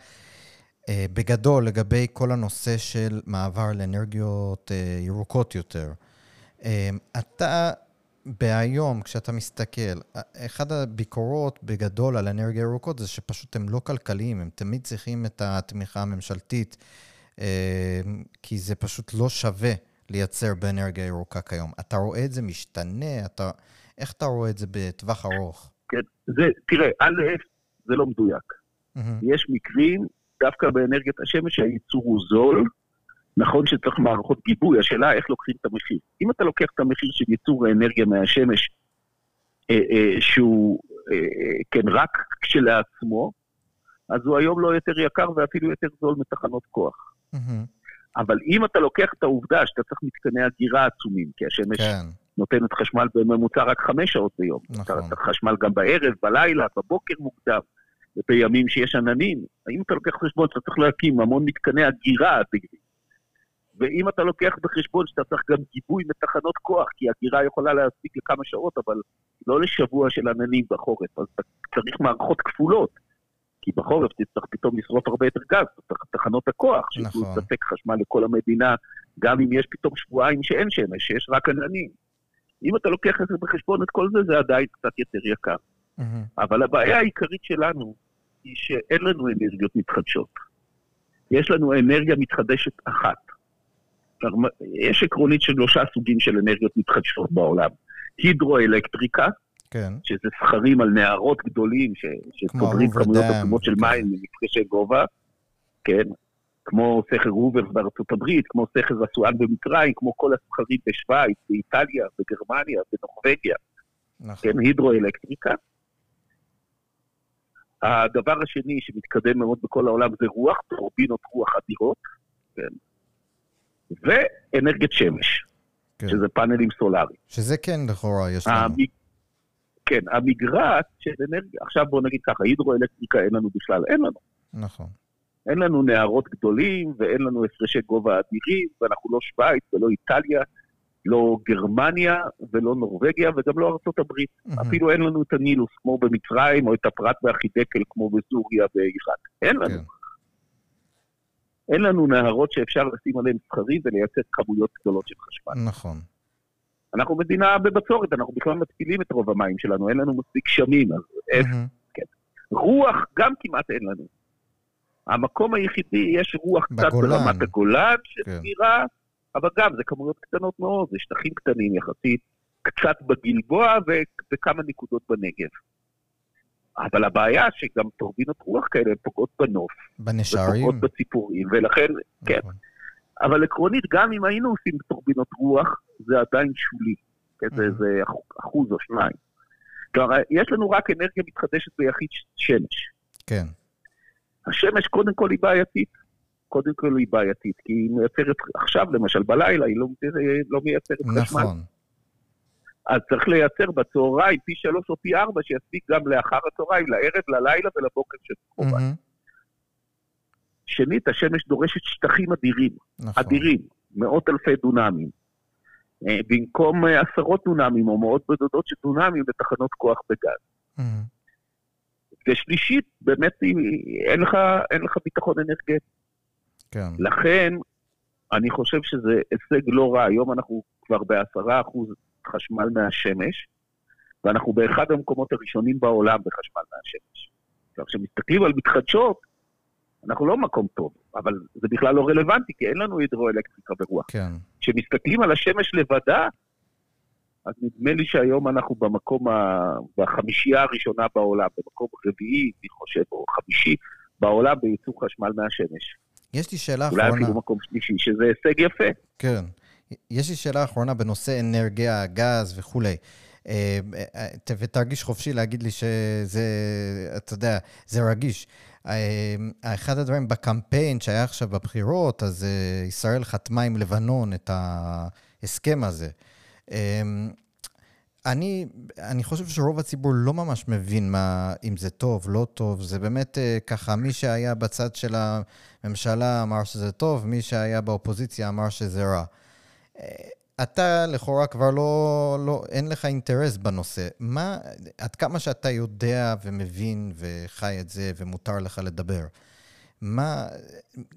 אה, בגדול לגבי כל הנושא של מעבר לאנרגיות אה, ירוקות יותר. אה, אתה בהיום, כשאתה מסתכל, אחד הביקורות בגדול על אנרגיה ירוקות זה שפשוט הם לא כלכליים, הם תמיד צריכים את התמיכה הממשלתית, אה, כי זה פשוט לא שווה לייצר באנרגיה ירוקה כיום. אתה רואה את זה משתנה? אתה, איך אתה רואה את זה בטווח ארוך? כן, זה, תראה, א', זה לא מדויק. Mm-hmm. יש מקרים, דווקא באנרגיית השמש, שהייצור הוא זול, נכון שצריך מערכות גיבוי, השאלה איך לוקחים את המחיר. אם אתה לוקח את המחיר של ייצור האנרגיה מהשמש, אה, אה, שהוא אה, כן רק כשלעצמו, אז הוא היום לא יותר יקר ואפילו יותר זול מתחנות כוח. Mm-hmm. אבל אם אתה לוקח את העובדה שאתה צריך מתקני הגירה עצומים, כי השמש כן. נותנת חשמל בממוצע רק חמש שעות ביום. נכון. אתה צריך חשמל גם בערב, בלילה, בבוקר מוקדם, ובימים שיש עננים. אם אתה לוקח חשבון שאתה צריך להקים המון מתקני הגירה אדירים, ואם אתה לוקח בחשבון שאתה צריך גם גיבוי מתחנות כוח, כי הגירה יכולה להספיק לכמה שעות, אבל לא לשבוע של עננים בחורף, אז אתה צריך מערכות כפולות. כי בחורף תצטרך פתאום לשרוף הרבה יותר גז, תחנות הכוח, שיוכלו נכון. לספק חשמל לכל המדינה, גם אם יש פתאום שבועיים שאין שמש, שיש רק עננים. אם אתה לוקח את זה בחשבון, את כל זה, זה עדיין קצת יותר יקר. Mm-hmm. אבל הבעיה העיקרית שלנו היא שאין לנו אנרגיות מתחדשות. יש לנו אנרגיה מתחדשת אחת. יש עקרונית של שלושה סוגים של אנרגיות מתחדשות בעולם. הידרואלקטריקה, כן. שזה סכרים על נהרות גדולים ש- שצוברים הובר כמויות עצומות של כזה. מים ממפגשי גובה, כן, כמו סכר הובר בארצות הברית, כמו סכר אסואן במצרים, כמו כל הסכרים בשוויץ, באיטליה, בגרמניה, בנורבגיה, נכון. כן, הידרואלקטריקה. הדבר השני שמתקדם מאוד בכל העולם זה רוח, טורבינות רוח אדירות, כן, ואנרגיית שמש, כן. שזה פאנלים סולאריים. שזה כן לכאורה יש לנו. המ... כן, המגרעת של אנרגיה, עכשיו בואו נגיד ככה, הידרואלקטריקה אין לנו בכלל, אין לנו. נכון. אין לנו נהרות גדולים ואין לנו הפרשי גובה אדירים, ואנחנו לא שווייץ ולא איטליה, לא גרמניה ולא נורבגיה וגם לא ארצות הברית. מהמם. אפילו אין לנו את הנילוס כמו במצרים או את הפרת והחידקל כמו בסוריה ועיראק. אין לנו. כן. אין לנו נהרות שאפשר לשים עליהם סכרים ולייצר כמויות גדולות של חשמל. נכון. אנחנו מדינה בבצורת, אנחנו בכלל מתפילים את רוב המים שלנו, אין לנו מספיק גשמים, אז איך מהמם. רוח גם כמעט אין לנו. המקום היחידי, יש רוח קצת בגולן. ברמת הגולן, כן. שסבירה, אבל גם זה כמויות קטנות מאוד, זה שטחים קטנים יחסית, קצת בגלבוע ו- וכמה נקודות בנגב. אבל הבעיה שגם טורבינות רוח כאלה פוגעות בנוף, בנשרים. ופוגעות בציפורים, ולכן, כן. נכון. אבל עקרונית, גם אם היינו עושים טורבינות רוח, זה עדיין שולי. כן, זה. זה אח- אחוז או שניים. כלומר, יש לנו רק אנרגיה מתחדשת ביחיד שמש. כן. השמש קודם כל היא בעייתית. קודם כל היא בעייתית, כי היא מייצרת, עכשיו למשל בלילה היא לא, לא מייצרת חשמל. נכון. אז צריך לייצר בצהריים פי שלוש או פי ארבע שיספיק גם לאחר הצהריים, לערב, ללילה ולבוקר של. מהמם. שנית, השמש דורשת שטחים אדירים, נכון. אדירים, מאות אלפי דונמים. אה, במקום אה, עשרות דונמים או מאות בודדות של דונמים לתחנות כוח בגז. ושלישית, באמת היא- אין לך, אין לך ביטחון אנרגטי. כן. לכן, אני חושב שזה הישג לא רע. היום אנחנו כבר בעשרה אחוז חשמל מהשמש, ואנחנו באחד המקומות הראשונים בעולם בחשמל מהשמש. עכשיו, כשמסתכלים על מתחדשות, אנחנו לא מקום טוב, אבל זה בכלל לא רלוונטי, כי אין לנו הידרואלקטריקה ברוח. כן. כשמסתכלים על השמש לבדה, אז נדמה לי שהיום אנחנו במקום, ה... בחמישייה הראשונה בעולם, במקום רביעי, אני חושב, או חמישי, בעולם בייצור חשמל מהשמש. יש לי שאלה אולי אחרונה. אפילו מקום שלישי, שזה הישג יפה. כן. יש לי שאלה אחרונה בנושא אנרגיה, גז וכולי. אה, אה, ותרגיש חופשי להגיד לי שזה, אתה יודע, זה רגיש. אה, אחד הדברים בקמפיין שהיה עכשיו בבחירות, אז ישראל חתמה עם לבנון את ההסכם הזה. אני, אני חושב שרוב הציבור לא ממש מבין מה, אם זה טוב, לא טוב. זה באמת ככה, מי שהיה בצד של הממשלה אמר שזה טוב, מי שהיה באופוזיציה אמר שזה רע. אה, אתה לכאורה כבר לא, לא, אין לך אינטרס בנושא. מה, עד כמה שאתה יודע ומבין וחי את זה ומותר לך לדבר, מה,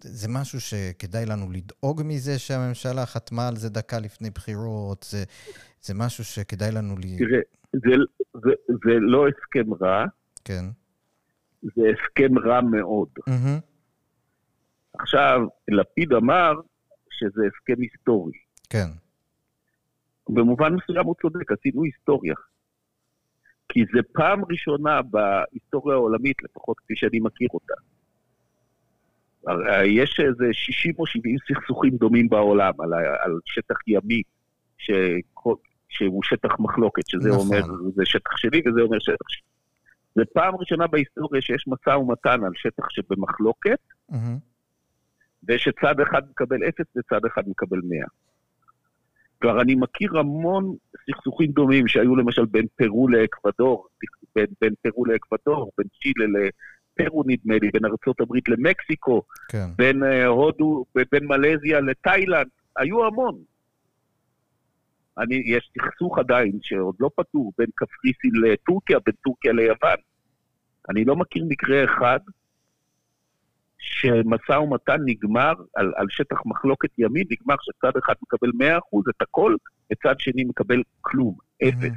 זה משהו שכדאי לנו לדאוג מזה שהממשלה חתמה על זה דקה לפני בחירות? זה, זה משהו שכדאי לנו ל... תראה, זה, זה, זה לא הסכם רע, כן. זה הסכם רע מאוד. מהמם. עכשיו, לפיד אמר שזה הסכם היסטורי. כן. במובן מסוים הוא צודק, עשינו היסטוריה. כי זה פעם ראשונה בהיסטוריה העולמית, לפחות כפי שאני מכיר אותה. יש איזה 60 או 70 סכסוכים דומים בעולם על, על שטח ימי, ש, שהוא שטח מחלוקת, שזה נכון. אומר, זה שטח שלי וזה אומר שטח שלי. זה פעם ראשונה בהיסטוריה שיש משא ומתן על שטח שבמחלוקת, mm-hmm. ושצד אחד מקבל 0 וצד אחד מקבל 100. כבר אני מכיר המון סכסוכים דומים שהיו למשל בין פרו לאקוודור, בין, בין פרו לאקוודור, בין צ'ילה לפרו נדמה לי, בין ארה״ב למקסיקו, כן. בין uh, הודו, בין מלזיה לתאילנד, היו המון. אני, יש סכסוך עדיין שעוד לא פתור בין קפריסין לטורקיה, בין טורקיה ליוון. אני לא מכיר מקרה אחד שמשא ומתן נגמר על, על שטח מחלוקת ימי, נגמר שצד אחד מקבל 100% את הכל, וצד שני מקבל כלום, אפס.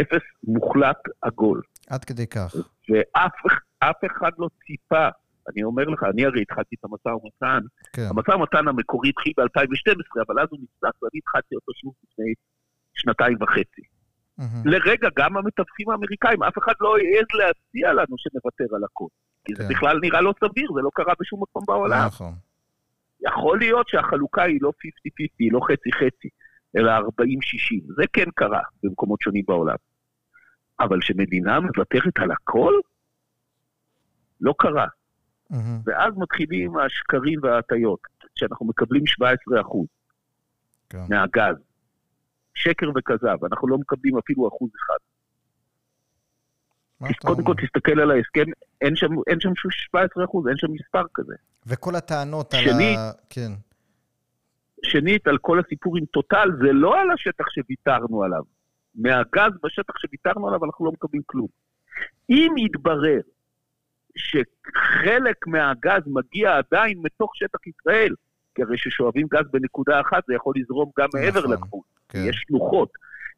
אפס מוחלט עגול. עד כדי כך. ואף אף אחד לא ציפה, אני אומר לך, אני הרי התחלתי את המשא ומתן, כן. המשא ומתן המקורי התחיל ב-2012, אבל אז הוא נפסק ואני התחלתי אותו שוב לפני שנתיים וחצי. מהמם. לרגע, גם המתווכים האמריקאים, אף אחד לא העז להציע לנו שנוותר על הכל. כי זה כן. בכלל נראה לא סביר, זה לא קרה בשום מקום בעולם. נכון. יכול להיות שהחלוקה היא לא 50-50, היא לא חצי-חצי, אלא 40-60. זה כן קרה במקומות שונים בעולם. אבל שמדינה מוותרת על הכל? לא קרה. מהמם. ואז מתחילים השקרים וההטיות, שאנחנו מקבלים 17% כן. מהגז. שקר וכזב, אנחנו לא מקבלים אפילו אחוז אחד. קודם? כל תסתכל על ההסכם, אין שם, אין שם 17 אחוז, אין שם מספר כזה. וכל הטענות על שנית- ה... כן. שנית, על כל הסיפור עם טוטל, זה לא על השטח שוויתרנו עליו. מהגז בשטח שוויתרנו עליו אנחנו לא מקבלים כלום. אם יתברר שחלק מהגז מגיע עדיין מתוך שטח ישראל, כי הרי כששואבים גז בנקודה אחת זה יכול לזרום גם מעבר נכון, לגבול, כן. יש שלוחות.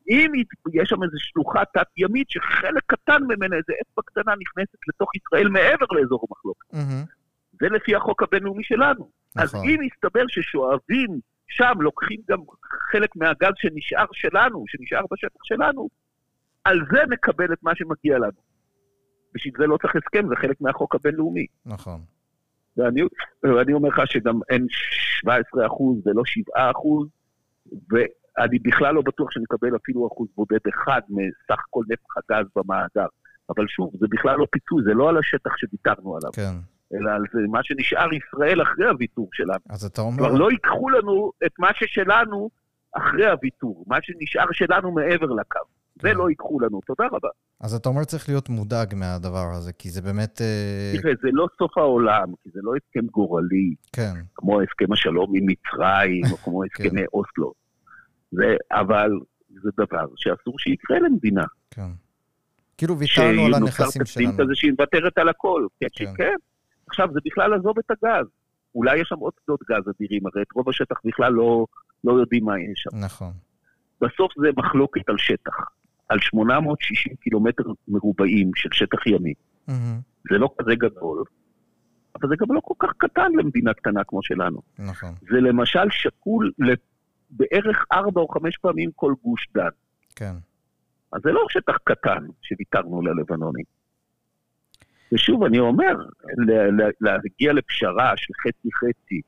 אם יש שם איזו שלוחה תת-ימית שחלק קטן ממנה, איזה אצבע קטנה נכנסת לתוך ישראל מעבר לאזור המחלוקת. מהמם. זה לפי החוק הבינלאומי שלנו. אז נכון. אם יסתבר ששואבים שם, לוקחים גם חלק מהגז שנשאר שלנו, שנשאר בשטח שלנו, על זה נקבל את מה שמגיע לנו. בשביל זה לא צריך הסכם, זה חלק מהחוק הבינלאומי. נכון. ואני, ואני אומר לך שגם אין 17 אחוז ולא 7 אחוז, ואני בכלל לא בטוח שנקבל אפילו אחוז בודד אחד מסך כל נפח הגז במאגר. אבל שוב, זה בכלל לא פיצוי, זה לא על השטח שוויתרנו עליו, כן. אלא על זה מה שנשאר ישראל אחרי הוויתור שלנו. אז אתה אומר... כבר לא ייקחו לנו את מה ששלנו אחרי הוויתור, מה שנשאר שלנו מעבר לקו. זה כן. לא ייקחו לנו. תודה רבה. אז אתה אומר צריך להיות מודאג מהדבר הזה, כי זה באמת... אה, תראה, זה לא סוף העולם, כי זה לא הסכם גורלי, כן, כמו הסכם השלום עם מצרים, או כמו הסכמי אוסלו. זה, אבל זה דבר שאסור שיקרה למדינה. כן. כאילו ויתרנו על הנכסים שלנו. כזה שהיא מוותרת על הכל. כן, כן. כן. עכשיו, זה בכלל לעזוב את הגז. אולי יש שם עוד שדות גז אדירים, הרי את רוב השטח בכלל לא, לא יודעים מה יש שם. נכון. בסוף זה מחלוקת על שטח, על 860 קילומטר מרובעים של שטח ימי. מהמם. זה לא כזה גדול, אבל זה גם לא כל כך קטן למדינה קטנה כמו שלנו. נכון. זה למשל שקול בערך ארבע או חמש פעמים כל גוש דן. כן. אז זה לא שטח קטן שוויתרנו ללבנונים. ושוב, אני אומר, להגיע לפשרה של חצי-חצי,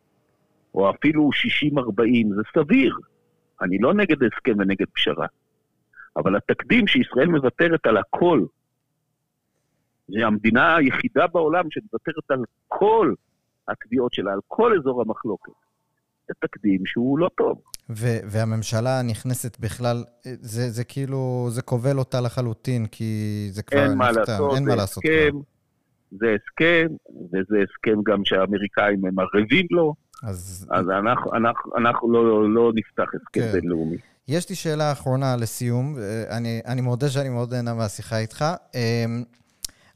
או אפילו 60-40, זה סביר. אני לא נגד הסכם ונגד פשרה. אבל התקדים שישראל מוותרת על הכל, זה המדינה היחידה בעולם שמוותרת על כל התביעות שלה, על כל אזור המחלוקת. תקדים שהוא לא טוב. ו- והממשלה נכנסת בכלל, זה, זה כאילו, זה כובל אותה לחלוטין, כי זה כבר אין נחתם, לעשות, אין מה לעשות הסכם, כבר. זה הסכם, וזה הסכם גם שהאמריקאים הם ערבים לו, אז אז אנחנו, אנחנו, אנחנו לא, לא נפתח הסכם כן. בינלאומי. יש לי שאלה אחרונה לסיום, אה, אני, אני מודה שאני מאוד נהנה מהשיחה איתך.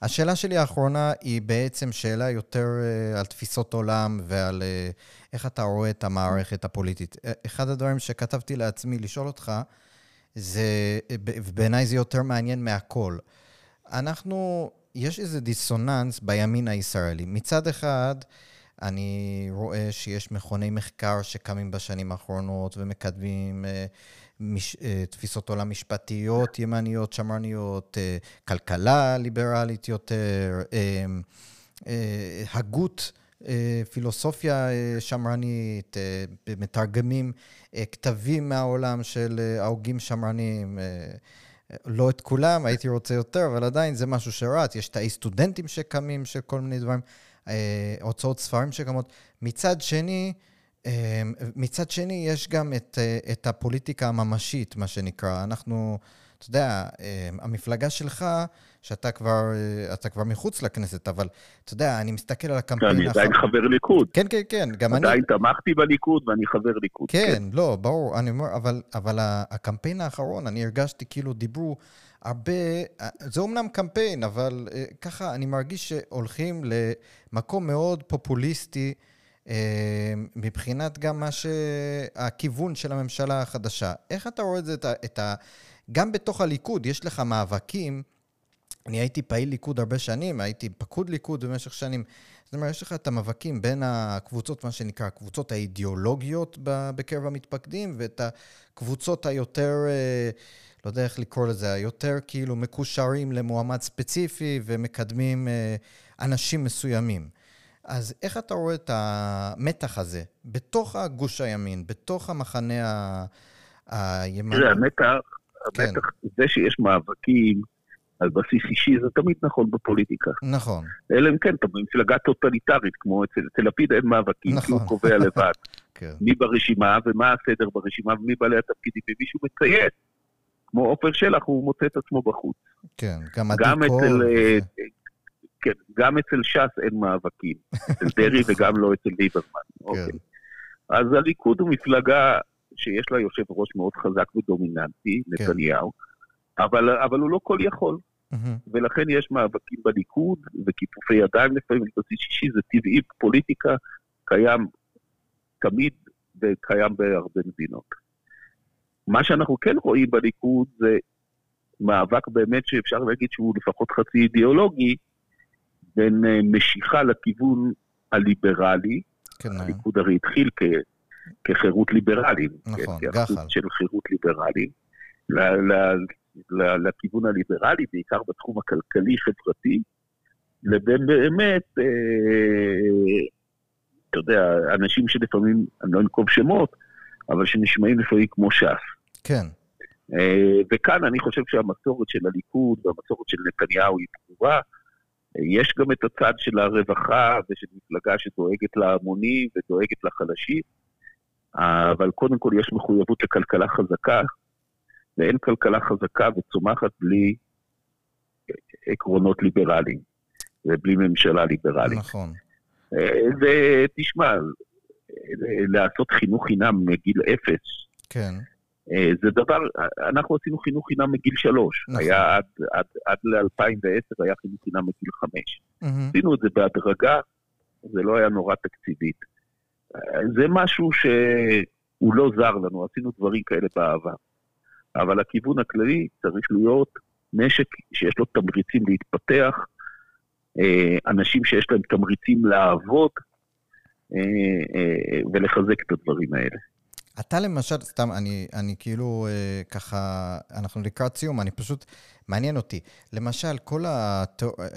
השאלה שלי האחרונה היא בעצם שאלה יותר אה, על תפיסות עולם ועל אה, איך אתה רואה את המערכת הפוליטית. אה, אחד הדברים שכתבתי לעצמי לשאול אותך, זה, ב- ובעיניי זה יותר מעניין מהכל. אנחנו, יש איזה דיסוננס בימין הישראלי. מצד אחד, אני רואה שיש מכוני מחקר שקמים בשנים האחרונות ומקדמים מש, אה, תפיסות עולם משפטיות, ימניות, שמרניות, אה, כלכלה ליברלית יותר, אה, הגות, פילוסופיה שמרנית, מתרגמים כתבים מהעולם של ההוגים שמרניים. אה, לא את כולם, הייתי רוצה יותר, אבל עדיין זה משהו שרץ. יש תאי סטודנטים שקמים, של כל מיני דברים, הוצאות ספרים שקמות. מצד שני, מצד שני, יש גם את, אה, את הפוליטיקה הממשית, מה שנקרא. אנחנו, אתה יודע, אה, המפלגה שלך, שאתה כבר, אה, אתה כבר מחוץ לכנסת, אבל אתה יודע, אני מסתכל על הקמפיין... אני עדיין חבר ליכוד. כן, כן, כן, גם אני... עדיין תמכתי בליכוד ואני חבר ליכוד. כן, לא, ברור, אני אומר, אבל, אבל הקמפיין האחרון, אני הרגשתי כאילו דיברו הרבה, זה אומנם קמפיין, אבל אה, ככה אני מרגיש שהולכים למקום מאוד פופוליסטי, אה, מבחינת גם מה ש... הכיוון של הממשלה החדשה. איך אתה רואה את זה. את ה... גם בתוך הליכוד יש לך מאבקים אני הייתי פעיל ליכוד הרבה שנים, הייתי פקוד ליכוד במשך שנים. זאת אומרת, יש לך את המאבקים בין הקבוצות, מה שנקרא, הקבוצות האידיאולוגיות בקרב המתפקדים, ואת הקבוצות היותר, אה, לא יודע איך לקרוא לזה, היותר כאילו מקושרים למועמד ספציפי ומקדמים אה, אנשים מסוימים. אז איך אתה רואה את המתח הזה בתוך הגוש הימין, בתוך המחנה הימני? תראה, המתח, כן. המתח, זה שיש מאבקים, על בסיס אישי, זה תמיד נכון בפוליטיקה. נכון. אלא אם כן, אתה במפלגה טוטליטרית, כמו אצל, אצל לפיד אין מאבקים, נכון. כי הוא קובע לבד. כן. מי ברשימה, ומה הסדר ברשימה, ומי בעלי התפקידים, ומישהו מציית. כמו עופר שלח, הוא מוצא את עצמו בחוץ. כן, גם עדי קול. כן, גם אצל ש"ס אין מאבקים. אצל דרעי וגם לא אצל ליברמן. כן. אוקיי. אז הליכוד הוא מפלגה שיש לה יושב ראש מאוד חזק ודומיננטי, כן. נתניהו, אבל, אבל הוא לא כל יכול. ולכן יש מאבקים בליכוד וכיפופי ידיים לפעמים בסיס אישי, זה טבעי, פוליטיקה קיים תמיד וקיים בהרבה מדינות. מה שאנחנו כן רואים בליכוד זה מאבק באמת שאפשר להגיד שהוא לפחות חצי אידיאולוגי, בין אה, משיכה לכיוון הליברלי, כן, אה. הליכוד הרי התחיל כ, כחירות ליברליים, נכון, גחל. של חירות ליברליים, לכיוון הליברלי, בעיקר בתחום הכלכלי-חברתי, לבין באמת, אה, אתה יודע, אנשים שלפעמים, אני לא אנקוב שמות, אבל שנשמעים לפעמים כמו ש"ס. כן. אה, וכאן אני חושב שהמסורת של הליכוד והמסורת של נתניהו היא ברורה. יש גם את הצד של הרווחה ושל מפלגה שדואגת להמונים ודואגת לחלשים, אבל קודם כל יש מחויבות לכלכלה חזקה, ואין כלכלה חזקה וצומחת בלי עקרונות ליברליים ובלי ממשלה ליברלית. נכון. ותשמע, לעשות חינוך חינם מגיל אפס, כן. זה דבר, אנחנו עשינו חינוך חינם מגיל שלוש. נכון. היה עד, עד, עד ל-2010 היה חינוך חינם מגיל חמש. Mm-hmm. עשינו את זה בהדרגה, זה לא היה נורא תקציבית. זה משהו שהוא לא זר לנו, עשינו דברים כאלה בעבר. אבל הכיוון הכללי צריך להיות נשק שיש לו תמריצים להתפתח, אה, אנשים שיש להם תמריצים לעבוד אה, אה, ולחזק את הדברים האלה. אתה למשל, סתם, אני, אני כאילו אה, ככה, אנחנו לקראת סיום, אני פשוט, מעניין אותי. למשל, כל ה...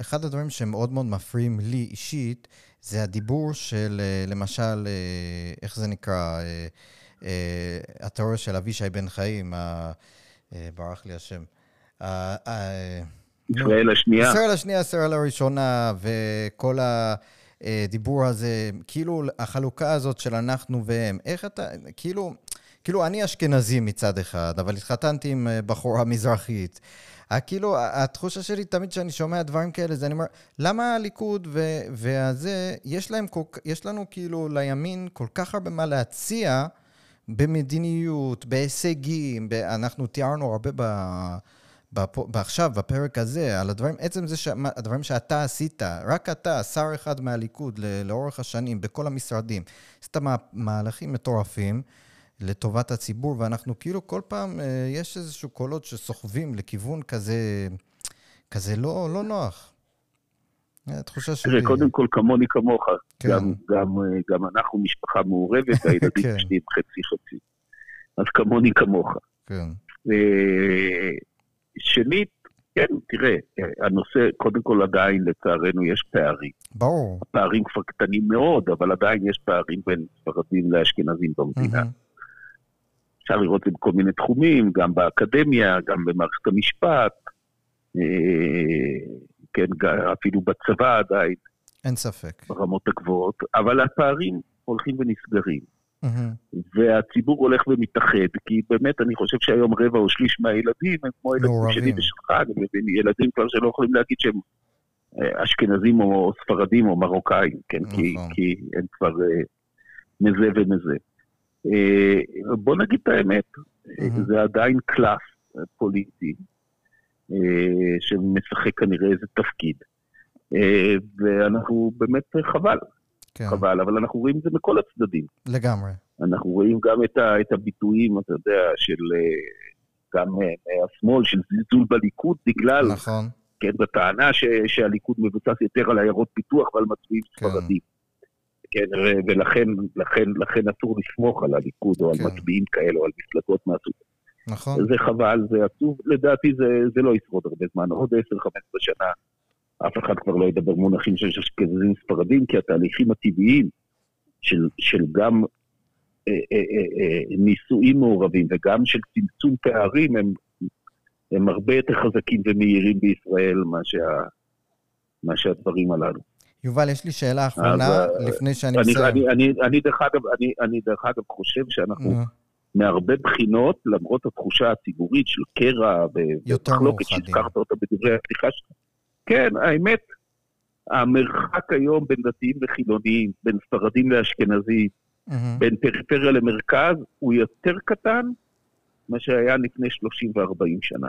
אחד הדברים שמאוד מאוד מפריעים לי אישית, זה הדיבור של, אה, למשל, אה, איך זה נקרא? אה, אה, התיאוריה של אבישי בן חיים, אה, ברח לי השם. ישראל השנייה. ישראל השנייה, ישראל הראשונה, וכל הדיבור הזה, כאילו התחלוקה הזאת של אנחנו והם. איך אתה, כאילו, כאילו אני אשכנזי מצד אחד, אבל התחתנתי עם בחורה מזרחית. כאילו, התחושה שלי תמיד כשאני שומע דברים כאלה, זה אני אומר, למה הליכוד והזה, יש להם, יש לנו כאילו לימין כל כך הרבה מה להציע, במדיניות, בהישגים, ב... אנחנו תיארנו הרבה ב... עכשיו, בפרק הזה, על הדברים, עצם זה שהדברים שאתה עשית, רק אתה, שר אחד מהליכוד לאורך השנים, בכל המשרדים, עשית מהלכים מטורפים לטובת הציבור, ואנחנו כאילו כל פעם, אה, יש איזשהו קולות שסוחבים לכיוון כזה, כזה לא, לא נוח. התחושה שלי... תראה, קודם כל, כמוני כמוך. כן. גם, גם, גם אנחנו משפחה מעורבת, הילדים כן. שלי הם חצי-חצי. אז כמוני כמוך. כן. שנית, כן, תראה, הנושא, קודם כל עדיין, לצערנו, יש פערים. ברור. הפערים כבר קטנים מאוד, אבל עדיין יש פערים בין ספרדים לאשכנזים במדינה. Mm-hmm. אפשר לראות את זה בכל מיני תחומים, גם באקדמיה, גם במערכת המשפט. כן, אפילו בצבא עדיין. אין ספק. ברמות הגבוהות, אבל הפערים הולכים ונסגרים. Mm-hmm. והציבור הולך ומתאחד, כי באמת אני חושב שהיום רבע או שליש מהילדים הם כמו הילדים שלי ושלך, אני מבין, ילדים כבר שלא יכולים להגיד שהם אה, אשכנזים או ספרדים או מרוקאים, כן, נכון. כי, כי הם כבר uh, מזה ומזה. Uh, בוא נגיד את האמת, mm-hmm. זה עדיין קלאס פוליטי, אה, שמשחק כנראה איזה תפקיד. ואנחנו באמת חבל, כן. חבל, אבל אנחנו רואים את זה מכל הצדדים. לגמרי. אנחנו רואים גם את, ה, את הביטויים, אתה יודע, של אה, גם השמאל, של זלזול בליכוד בגלל... נכון. כן, בטענה ש, שהליכוד מבוסס יותר על עיירות פיתוח ועל מצביעים כן. ספרדים. כן, ולכן לכן, לכן אסור לסמוך על הליכוד או על כן. מצביעים כאלה או על מפלגות מהסוג. נכון. זה חבל, זה עצוב, לדעתי זה, זה לא ישרוד הרבה זמן, עוד 10-15 שנה אף אחד כבר לא ידבר מונחים של אשכנזים ספרדים, כי התהליכים הטבעיים של, של גם אה, אה, אה, נישואים מעורבים וגם של צמצום פערים הם, הם הרבה יותר חזקים ומהירים בישראל מה, שה, מה שהדברים הללו. יובל, יש לי שאלה אחרונה, אז, לפני שאני אני, מסיים. אני, אני, אני, דרך אגב, אני, אני דרך אגב חושב שאנחנו נו, מהרבה בחינות, למרות התחושה הציבורית של קרע ומחלוקת. שהזכרת אותה בדברי הפתיחה שלך. כן, האמת, המרחק היום בין דתיים לחילוניים, בין ספרדים לאשכנזים, מהמם. בין פריפריה למרכז, הוא יותר קטן ממה שהיה לפני 30 ו-40 שנה.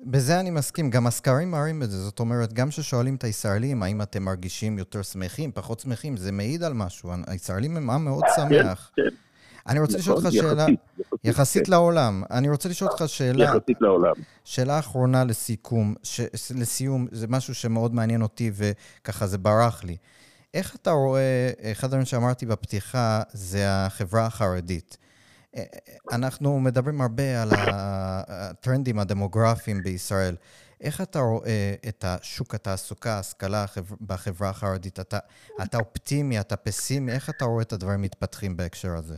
בזה אני מסכים, גם הסקרים מראים את זה. זאת אומרת, גם כששואלים את הישראלים, האם אתם מרגישים יותר שמחים, פחות שמחים, זה מעיד על משהו. הישראלים הם עם מאוד שמח. כן, אני רוצה לשאול אותך נכון, שאלה, יחסית, כן, לעולם, אני רוצה לשאול אותך שאלה, יחסית לעולם. שאלה אחרונה לסיכום, ש, לסיום, זה משהו שמאוד מעניין אותי וככה זה ברח לי. איך אתה רואה, אחד הדברים שאמרתי בפתיחה זה החברה החרדית. אה, אנחנו מדברים הרבה על הטרנדים הדמוגרפיים בישראל. איך אתה רואה את השוק התעסוקה, ההשכלה בחברה החרדית? אתה, אתה אופטימי, אתה פסימי? איך אתה רואה את הדברים מתפתחים בהקשר הזה?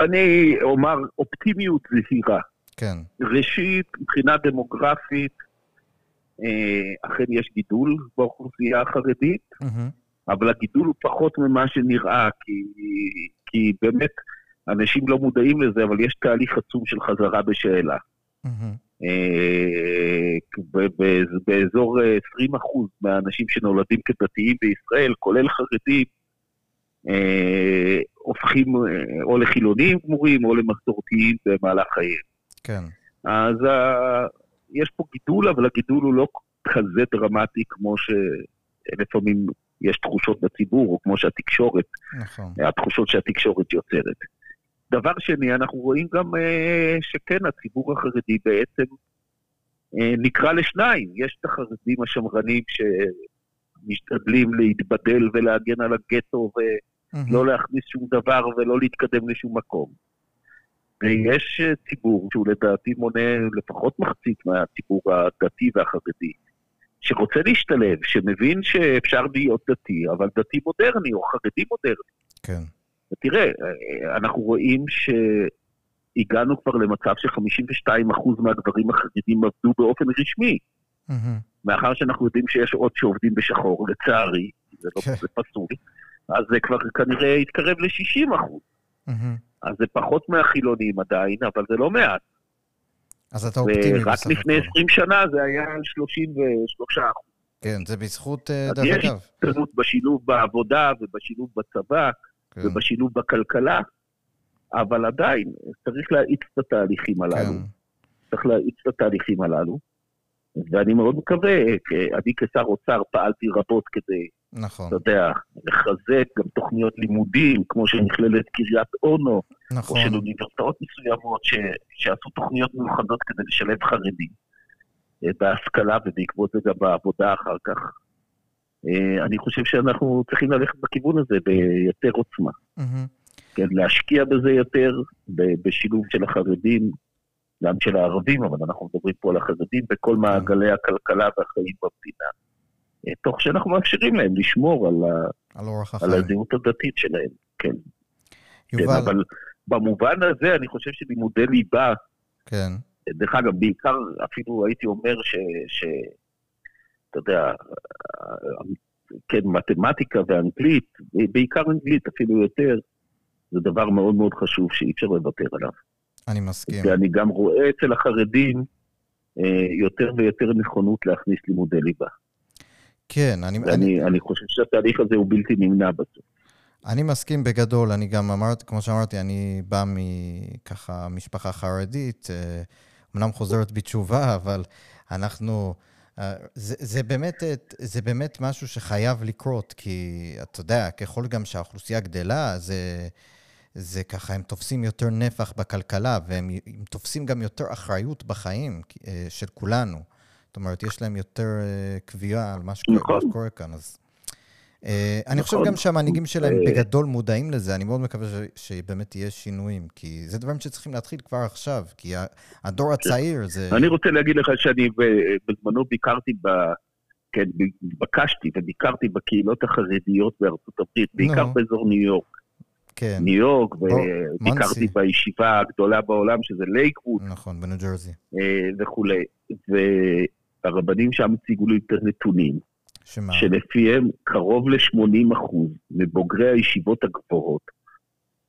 אני אומר אופטימיות זהירה. כן. ראשית, מבחינה דמוגרפית, אה, אכן יש גידול באוכלוסייה החרדית, מהמם. אבל הגידול הוא פחות ממה שנראה, כי, כי באמת אנשים לא מודעים לזה, אבל יש תהליך עצום של חזרה בשאלה. מהמם. אה, באזור אה, 20% מהאנשים שנולדים כדתיים בישראל, כולל חרדים, אה, הופכים אה, או לחילונים גמורים או למסורתיים במהלך חייהם. כן. אז uh, יש פה גידול, אבל הגידול הוא לא כזה דרמטי כמו שלפעמים יש תחושות בציבור, או כמו שהתקשורת, נכון. התחושות שהתקשורת יוצרת. דבר שני, אנחנו רואים גם שכן, הציבור החרדי בעצם נקרא לשניים. יש את החרדים השמרנים שמשתדלים להתבדל ולהגן על הגטו מהמם. ולא להכניס שום דבר ולא להתקדם לשום מקום. ויש אה, ציבור שהוא לדעתי מונה לפחות מחצית מהציבור הדתי והחרדי, שרוצה להשתלב, שמבין שאפשר להיות דתי, אבל דתי מודרני או חרדי מודרני. כן. ותראה, אה, אנחנו רואים שהגענו כבר למצב ש-52% מהגברים החרדים עבדו באופן רשמי, מהמם. מאחר שאנחנו יודעים שיש עוד שעובדים בשחור, לצערי, זה לא כן. פסול, אז זה כבר כנראה יתקרב ל-60%. מהמם. אז זה פחות מהחילונים עדיין, אבל זה לא מעט. אז אתה אופטימי ורק בסך לפני הכל. 20 שנה זה היה על 33 אחוז. כן, זה בזכות, אה, אז דרך יש אגב. השתנות בשילוב בעבודה ובשילוב בצבא כן, ובשילוב בכלכלה, אבל עדיין צריך להאיץ את התהליכים הללו. כן. צריך להאיץ את התהליכים הללו. ואני מאוד מקווה, אני כשר אוצר פעלתי רבות כדי, נכון, אתה יודע, לחזק גם תוכניות לימודים, כמו שמכללת קריית אונו, או נכון. של אוניברסיטאות מסוימות ש, שעשו תוכניות מיוחדות כדי לשלב חרדים אה, בהשכלה ובעקבות זה גם בעבודה אחר כך. אה, אני חושב שאנחנו צריכים ללכת בכיוון הזה ביותר עוצמה. מהמם. כן, להשקיע בזה יותר, בשילוב של החרדים, גם של הערבים, אבל אנחנו מדברים פה על החרדים בכל מעגלי הכלכלה והחיים במדינה. אה, תוך שאנחנו מאפשרים להם לשמור על, ה, על אורח על. הזהות הדתית שלהם. כן, כן, יובל, אבל במובן הזה אני חושב שלימודי ליבה, כן, דרך אגב, בעיקר אפילו הייתי אומר ש... ש אתה יודע, כן, מתמטיקה ואנגלית, בעיקר אנגלית אפילו יותר, זה דבר מאוד מאוד חשוב שאי אפשר לוותר עליו. אני מסכים. ואני גם רואה אצל החרדים אה, יותר ויותר נכונות להכניס לימודי ליבה. כן, אני, אני, ואני אני חושב שהתהליך הזה הוא בלתי נמנע בסוף. אני מסכים בגדול, אני גם אמרתי, כמו שאמרתי, אני בא מככה משפחה חרדית, אה, אמנם חוזרת בתשובה, אבל אנחנו... אה, זה, זה, באמת, זה באמת משהו שחייב לקרות, כי אתה יודע, ככל גם שהאוכלוסייה גדלה, זה, זה ככה, הם תופסים יותר נפח בכלכלה, והם הם תופסים גם יותר אחריות בחיים אה, של כולנו. זאת אומרת, יש להם יותר uh, קביעה על מה שקורה, נכון. כאן, אז... Uh, אני נכון. חושב גם שהמנהיגים שלהם בגדול מודעים לזה, אני מאוד מקווה ש, שבאמת יהיה שינויים, כי זה דברים שצריכים להתחיל כבר עכשיו, כי הדור הצעיר זה... אני רוצה להגיד לך שאני בזמנו ביקרתי ב... כן, התבקשתי וביקרתי בקהילות החרדיות בארצות הברית, בעיקר נו. באזור ניו יורק. כן, ניו יורק, וביקרתי. בישיבה הגדולה בעולם, שזה לייקווד נכון, בניו ג'רזי. אה, וכולי. והרבנים שם הציגו לי יותר נתונים, שמה? שלפיהם קרוב ל-80% מבוגרי הישיבות הגבוהות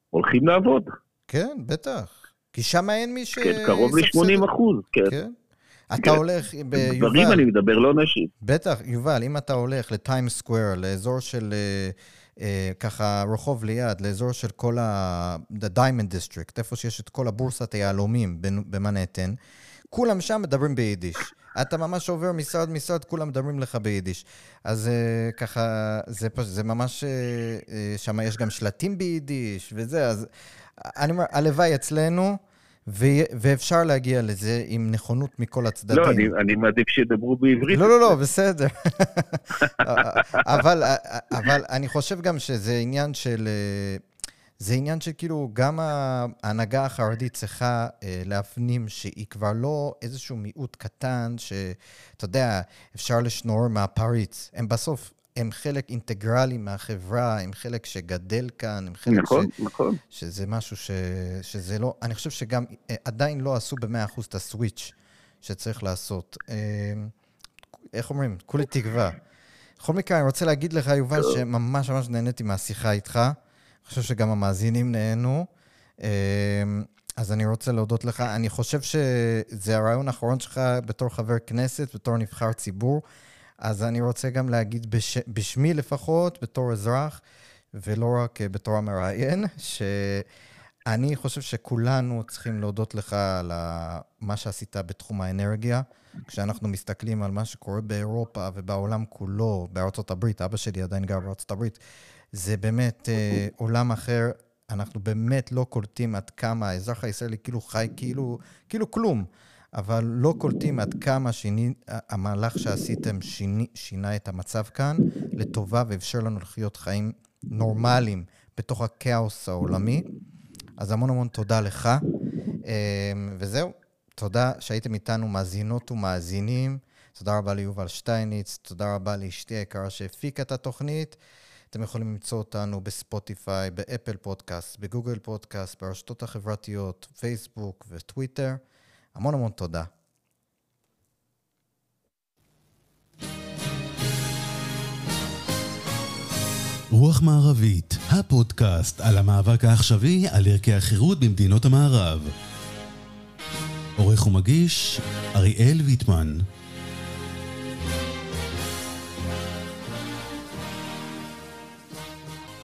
הולכים לעבוד. כן, בטח. כי שם אין מי ש... כן, קרוב ל-80 אחוז, כן. כן. אתה כן. הולך, גברים ביובל, אני מדבר, לא נשים. בטח, יובל, אם אתה הולך לטיימס סקוור, לאזור של אה, ככה רחוב ליד, לאזור של כל ה... The Diamond District, איפה שיש את כל הבורסת היהלומים במנהטן, כולם שם מדברים ביידיש. אתה ממש עובר משרד משרד, כולם מדברים לך ביידיש. אז אה, ככה, זה, פש... זה ממש, אה, אה, שם יש גם שלטים ביידיש וזה, אז אני אומר, הלוואי אצלנו, ו... ואפשר להגיע לזה עם נכונות מכל הצדדים. לא, אני, אני מעדיף שידברו בעברית. לא, לא, לא, בסדר. אבל, אבל אני חושב גם שזה עניין של... זה עניין שכאילו גם ההנהגה החרדית צריכה אה, להפנים שהיא כבר לא איזשהו מיעוט קטן, שאתה יודע, אפשר לשנור מהפריץ. הם בסוף, הם חלק אינטגרלי מהחברה, הם חלק שגדל כאן, הם חלק נכון, ש... נכון. שזה משהו ש... שזה לא... אני חושב שגם אה, עדיין לא עשו ב-100% את הסוויץ' שצריך לעשות. אה, איך אומרים? כולי תקווה. בכל מקרה, אני רוצה להגיד לך, יובל, שממש ממש נהניתי מהשיחה איתך. אני חושב שגם המאזינים נהנו. אה, אז אני רוצה להודות לך. אני חושב שזה הרעיון האחרון שלך בתור חבר כנסת, בתור נבחר ציבור. אז אני רוצה גם להגיד בש... בשמי לפחות, בתור אזרח, ולא רק אה, בתור המראיין, שאני חושב שכולנו צריכים להודות לך על מה שעשית בתחום האנרגיה. כשאנחנו מסתכלים על מה שקורה באירופה ובעולם כולו, בארצות הברית, אבא שלי עדיין גר בארצות הברית, זה באמת אה, עולם אחר. אנחנו באמת לא קולטים עד כמה האזרח הישראלי כאילו חי כאילו, כאילו כלום, אבל לא קולטים עד כמה שיני, המהלך שעשיתם שיני, שינה את המצב כאן לטובה ואפשר לנו לחיות חיים נורמליים בתוך הכאוס העולמי. אז המון המון תודה לך. אה, וזהו, תודה שהייתם איתנו מאזינות ומאזינים. תודה רבה ליובל שטייניץ, תודה רבה לאשתי היקרה שהפיקה את התוכנית. אתם יכולים למצוא אותנו בספוטיפיי, באפל פודקאסט, בגוגל פודקאסט, ברשתות החברתיות, פייסבוק וטוויטר. המון המון תודה. רוח מערבית, הפודקאסט על המאבק העכשווי על ערכי החירות במדינות המערב. עורך ומגיש, אריאל ויטמן.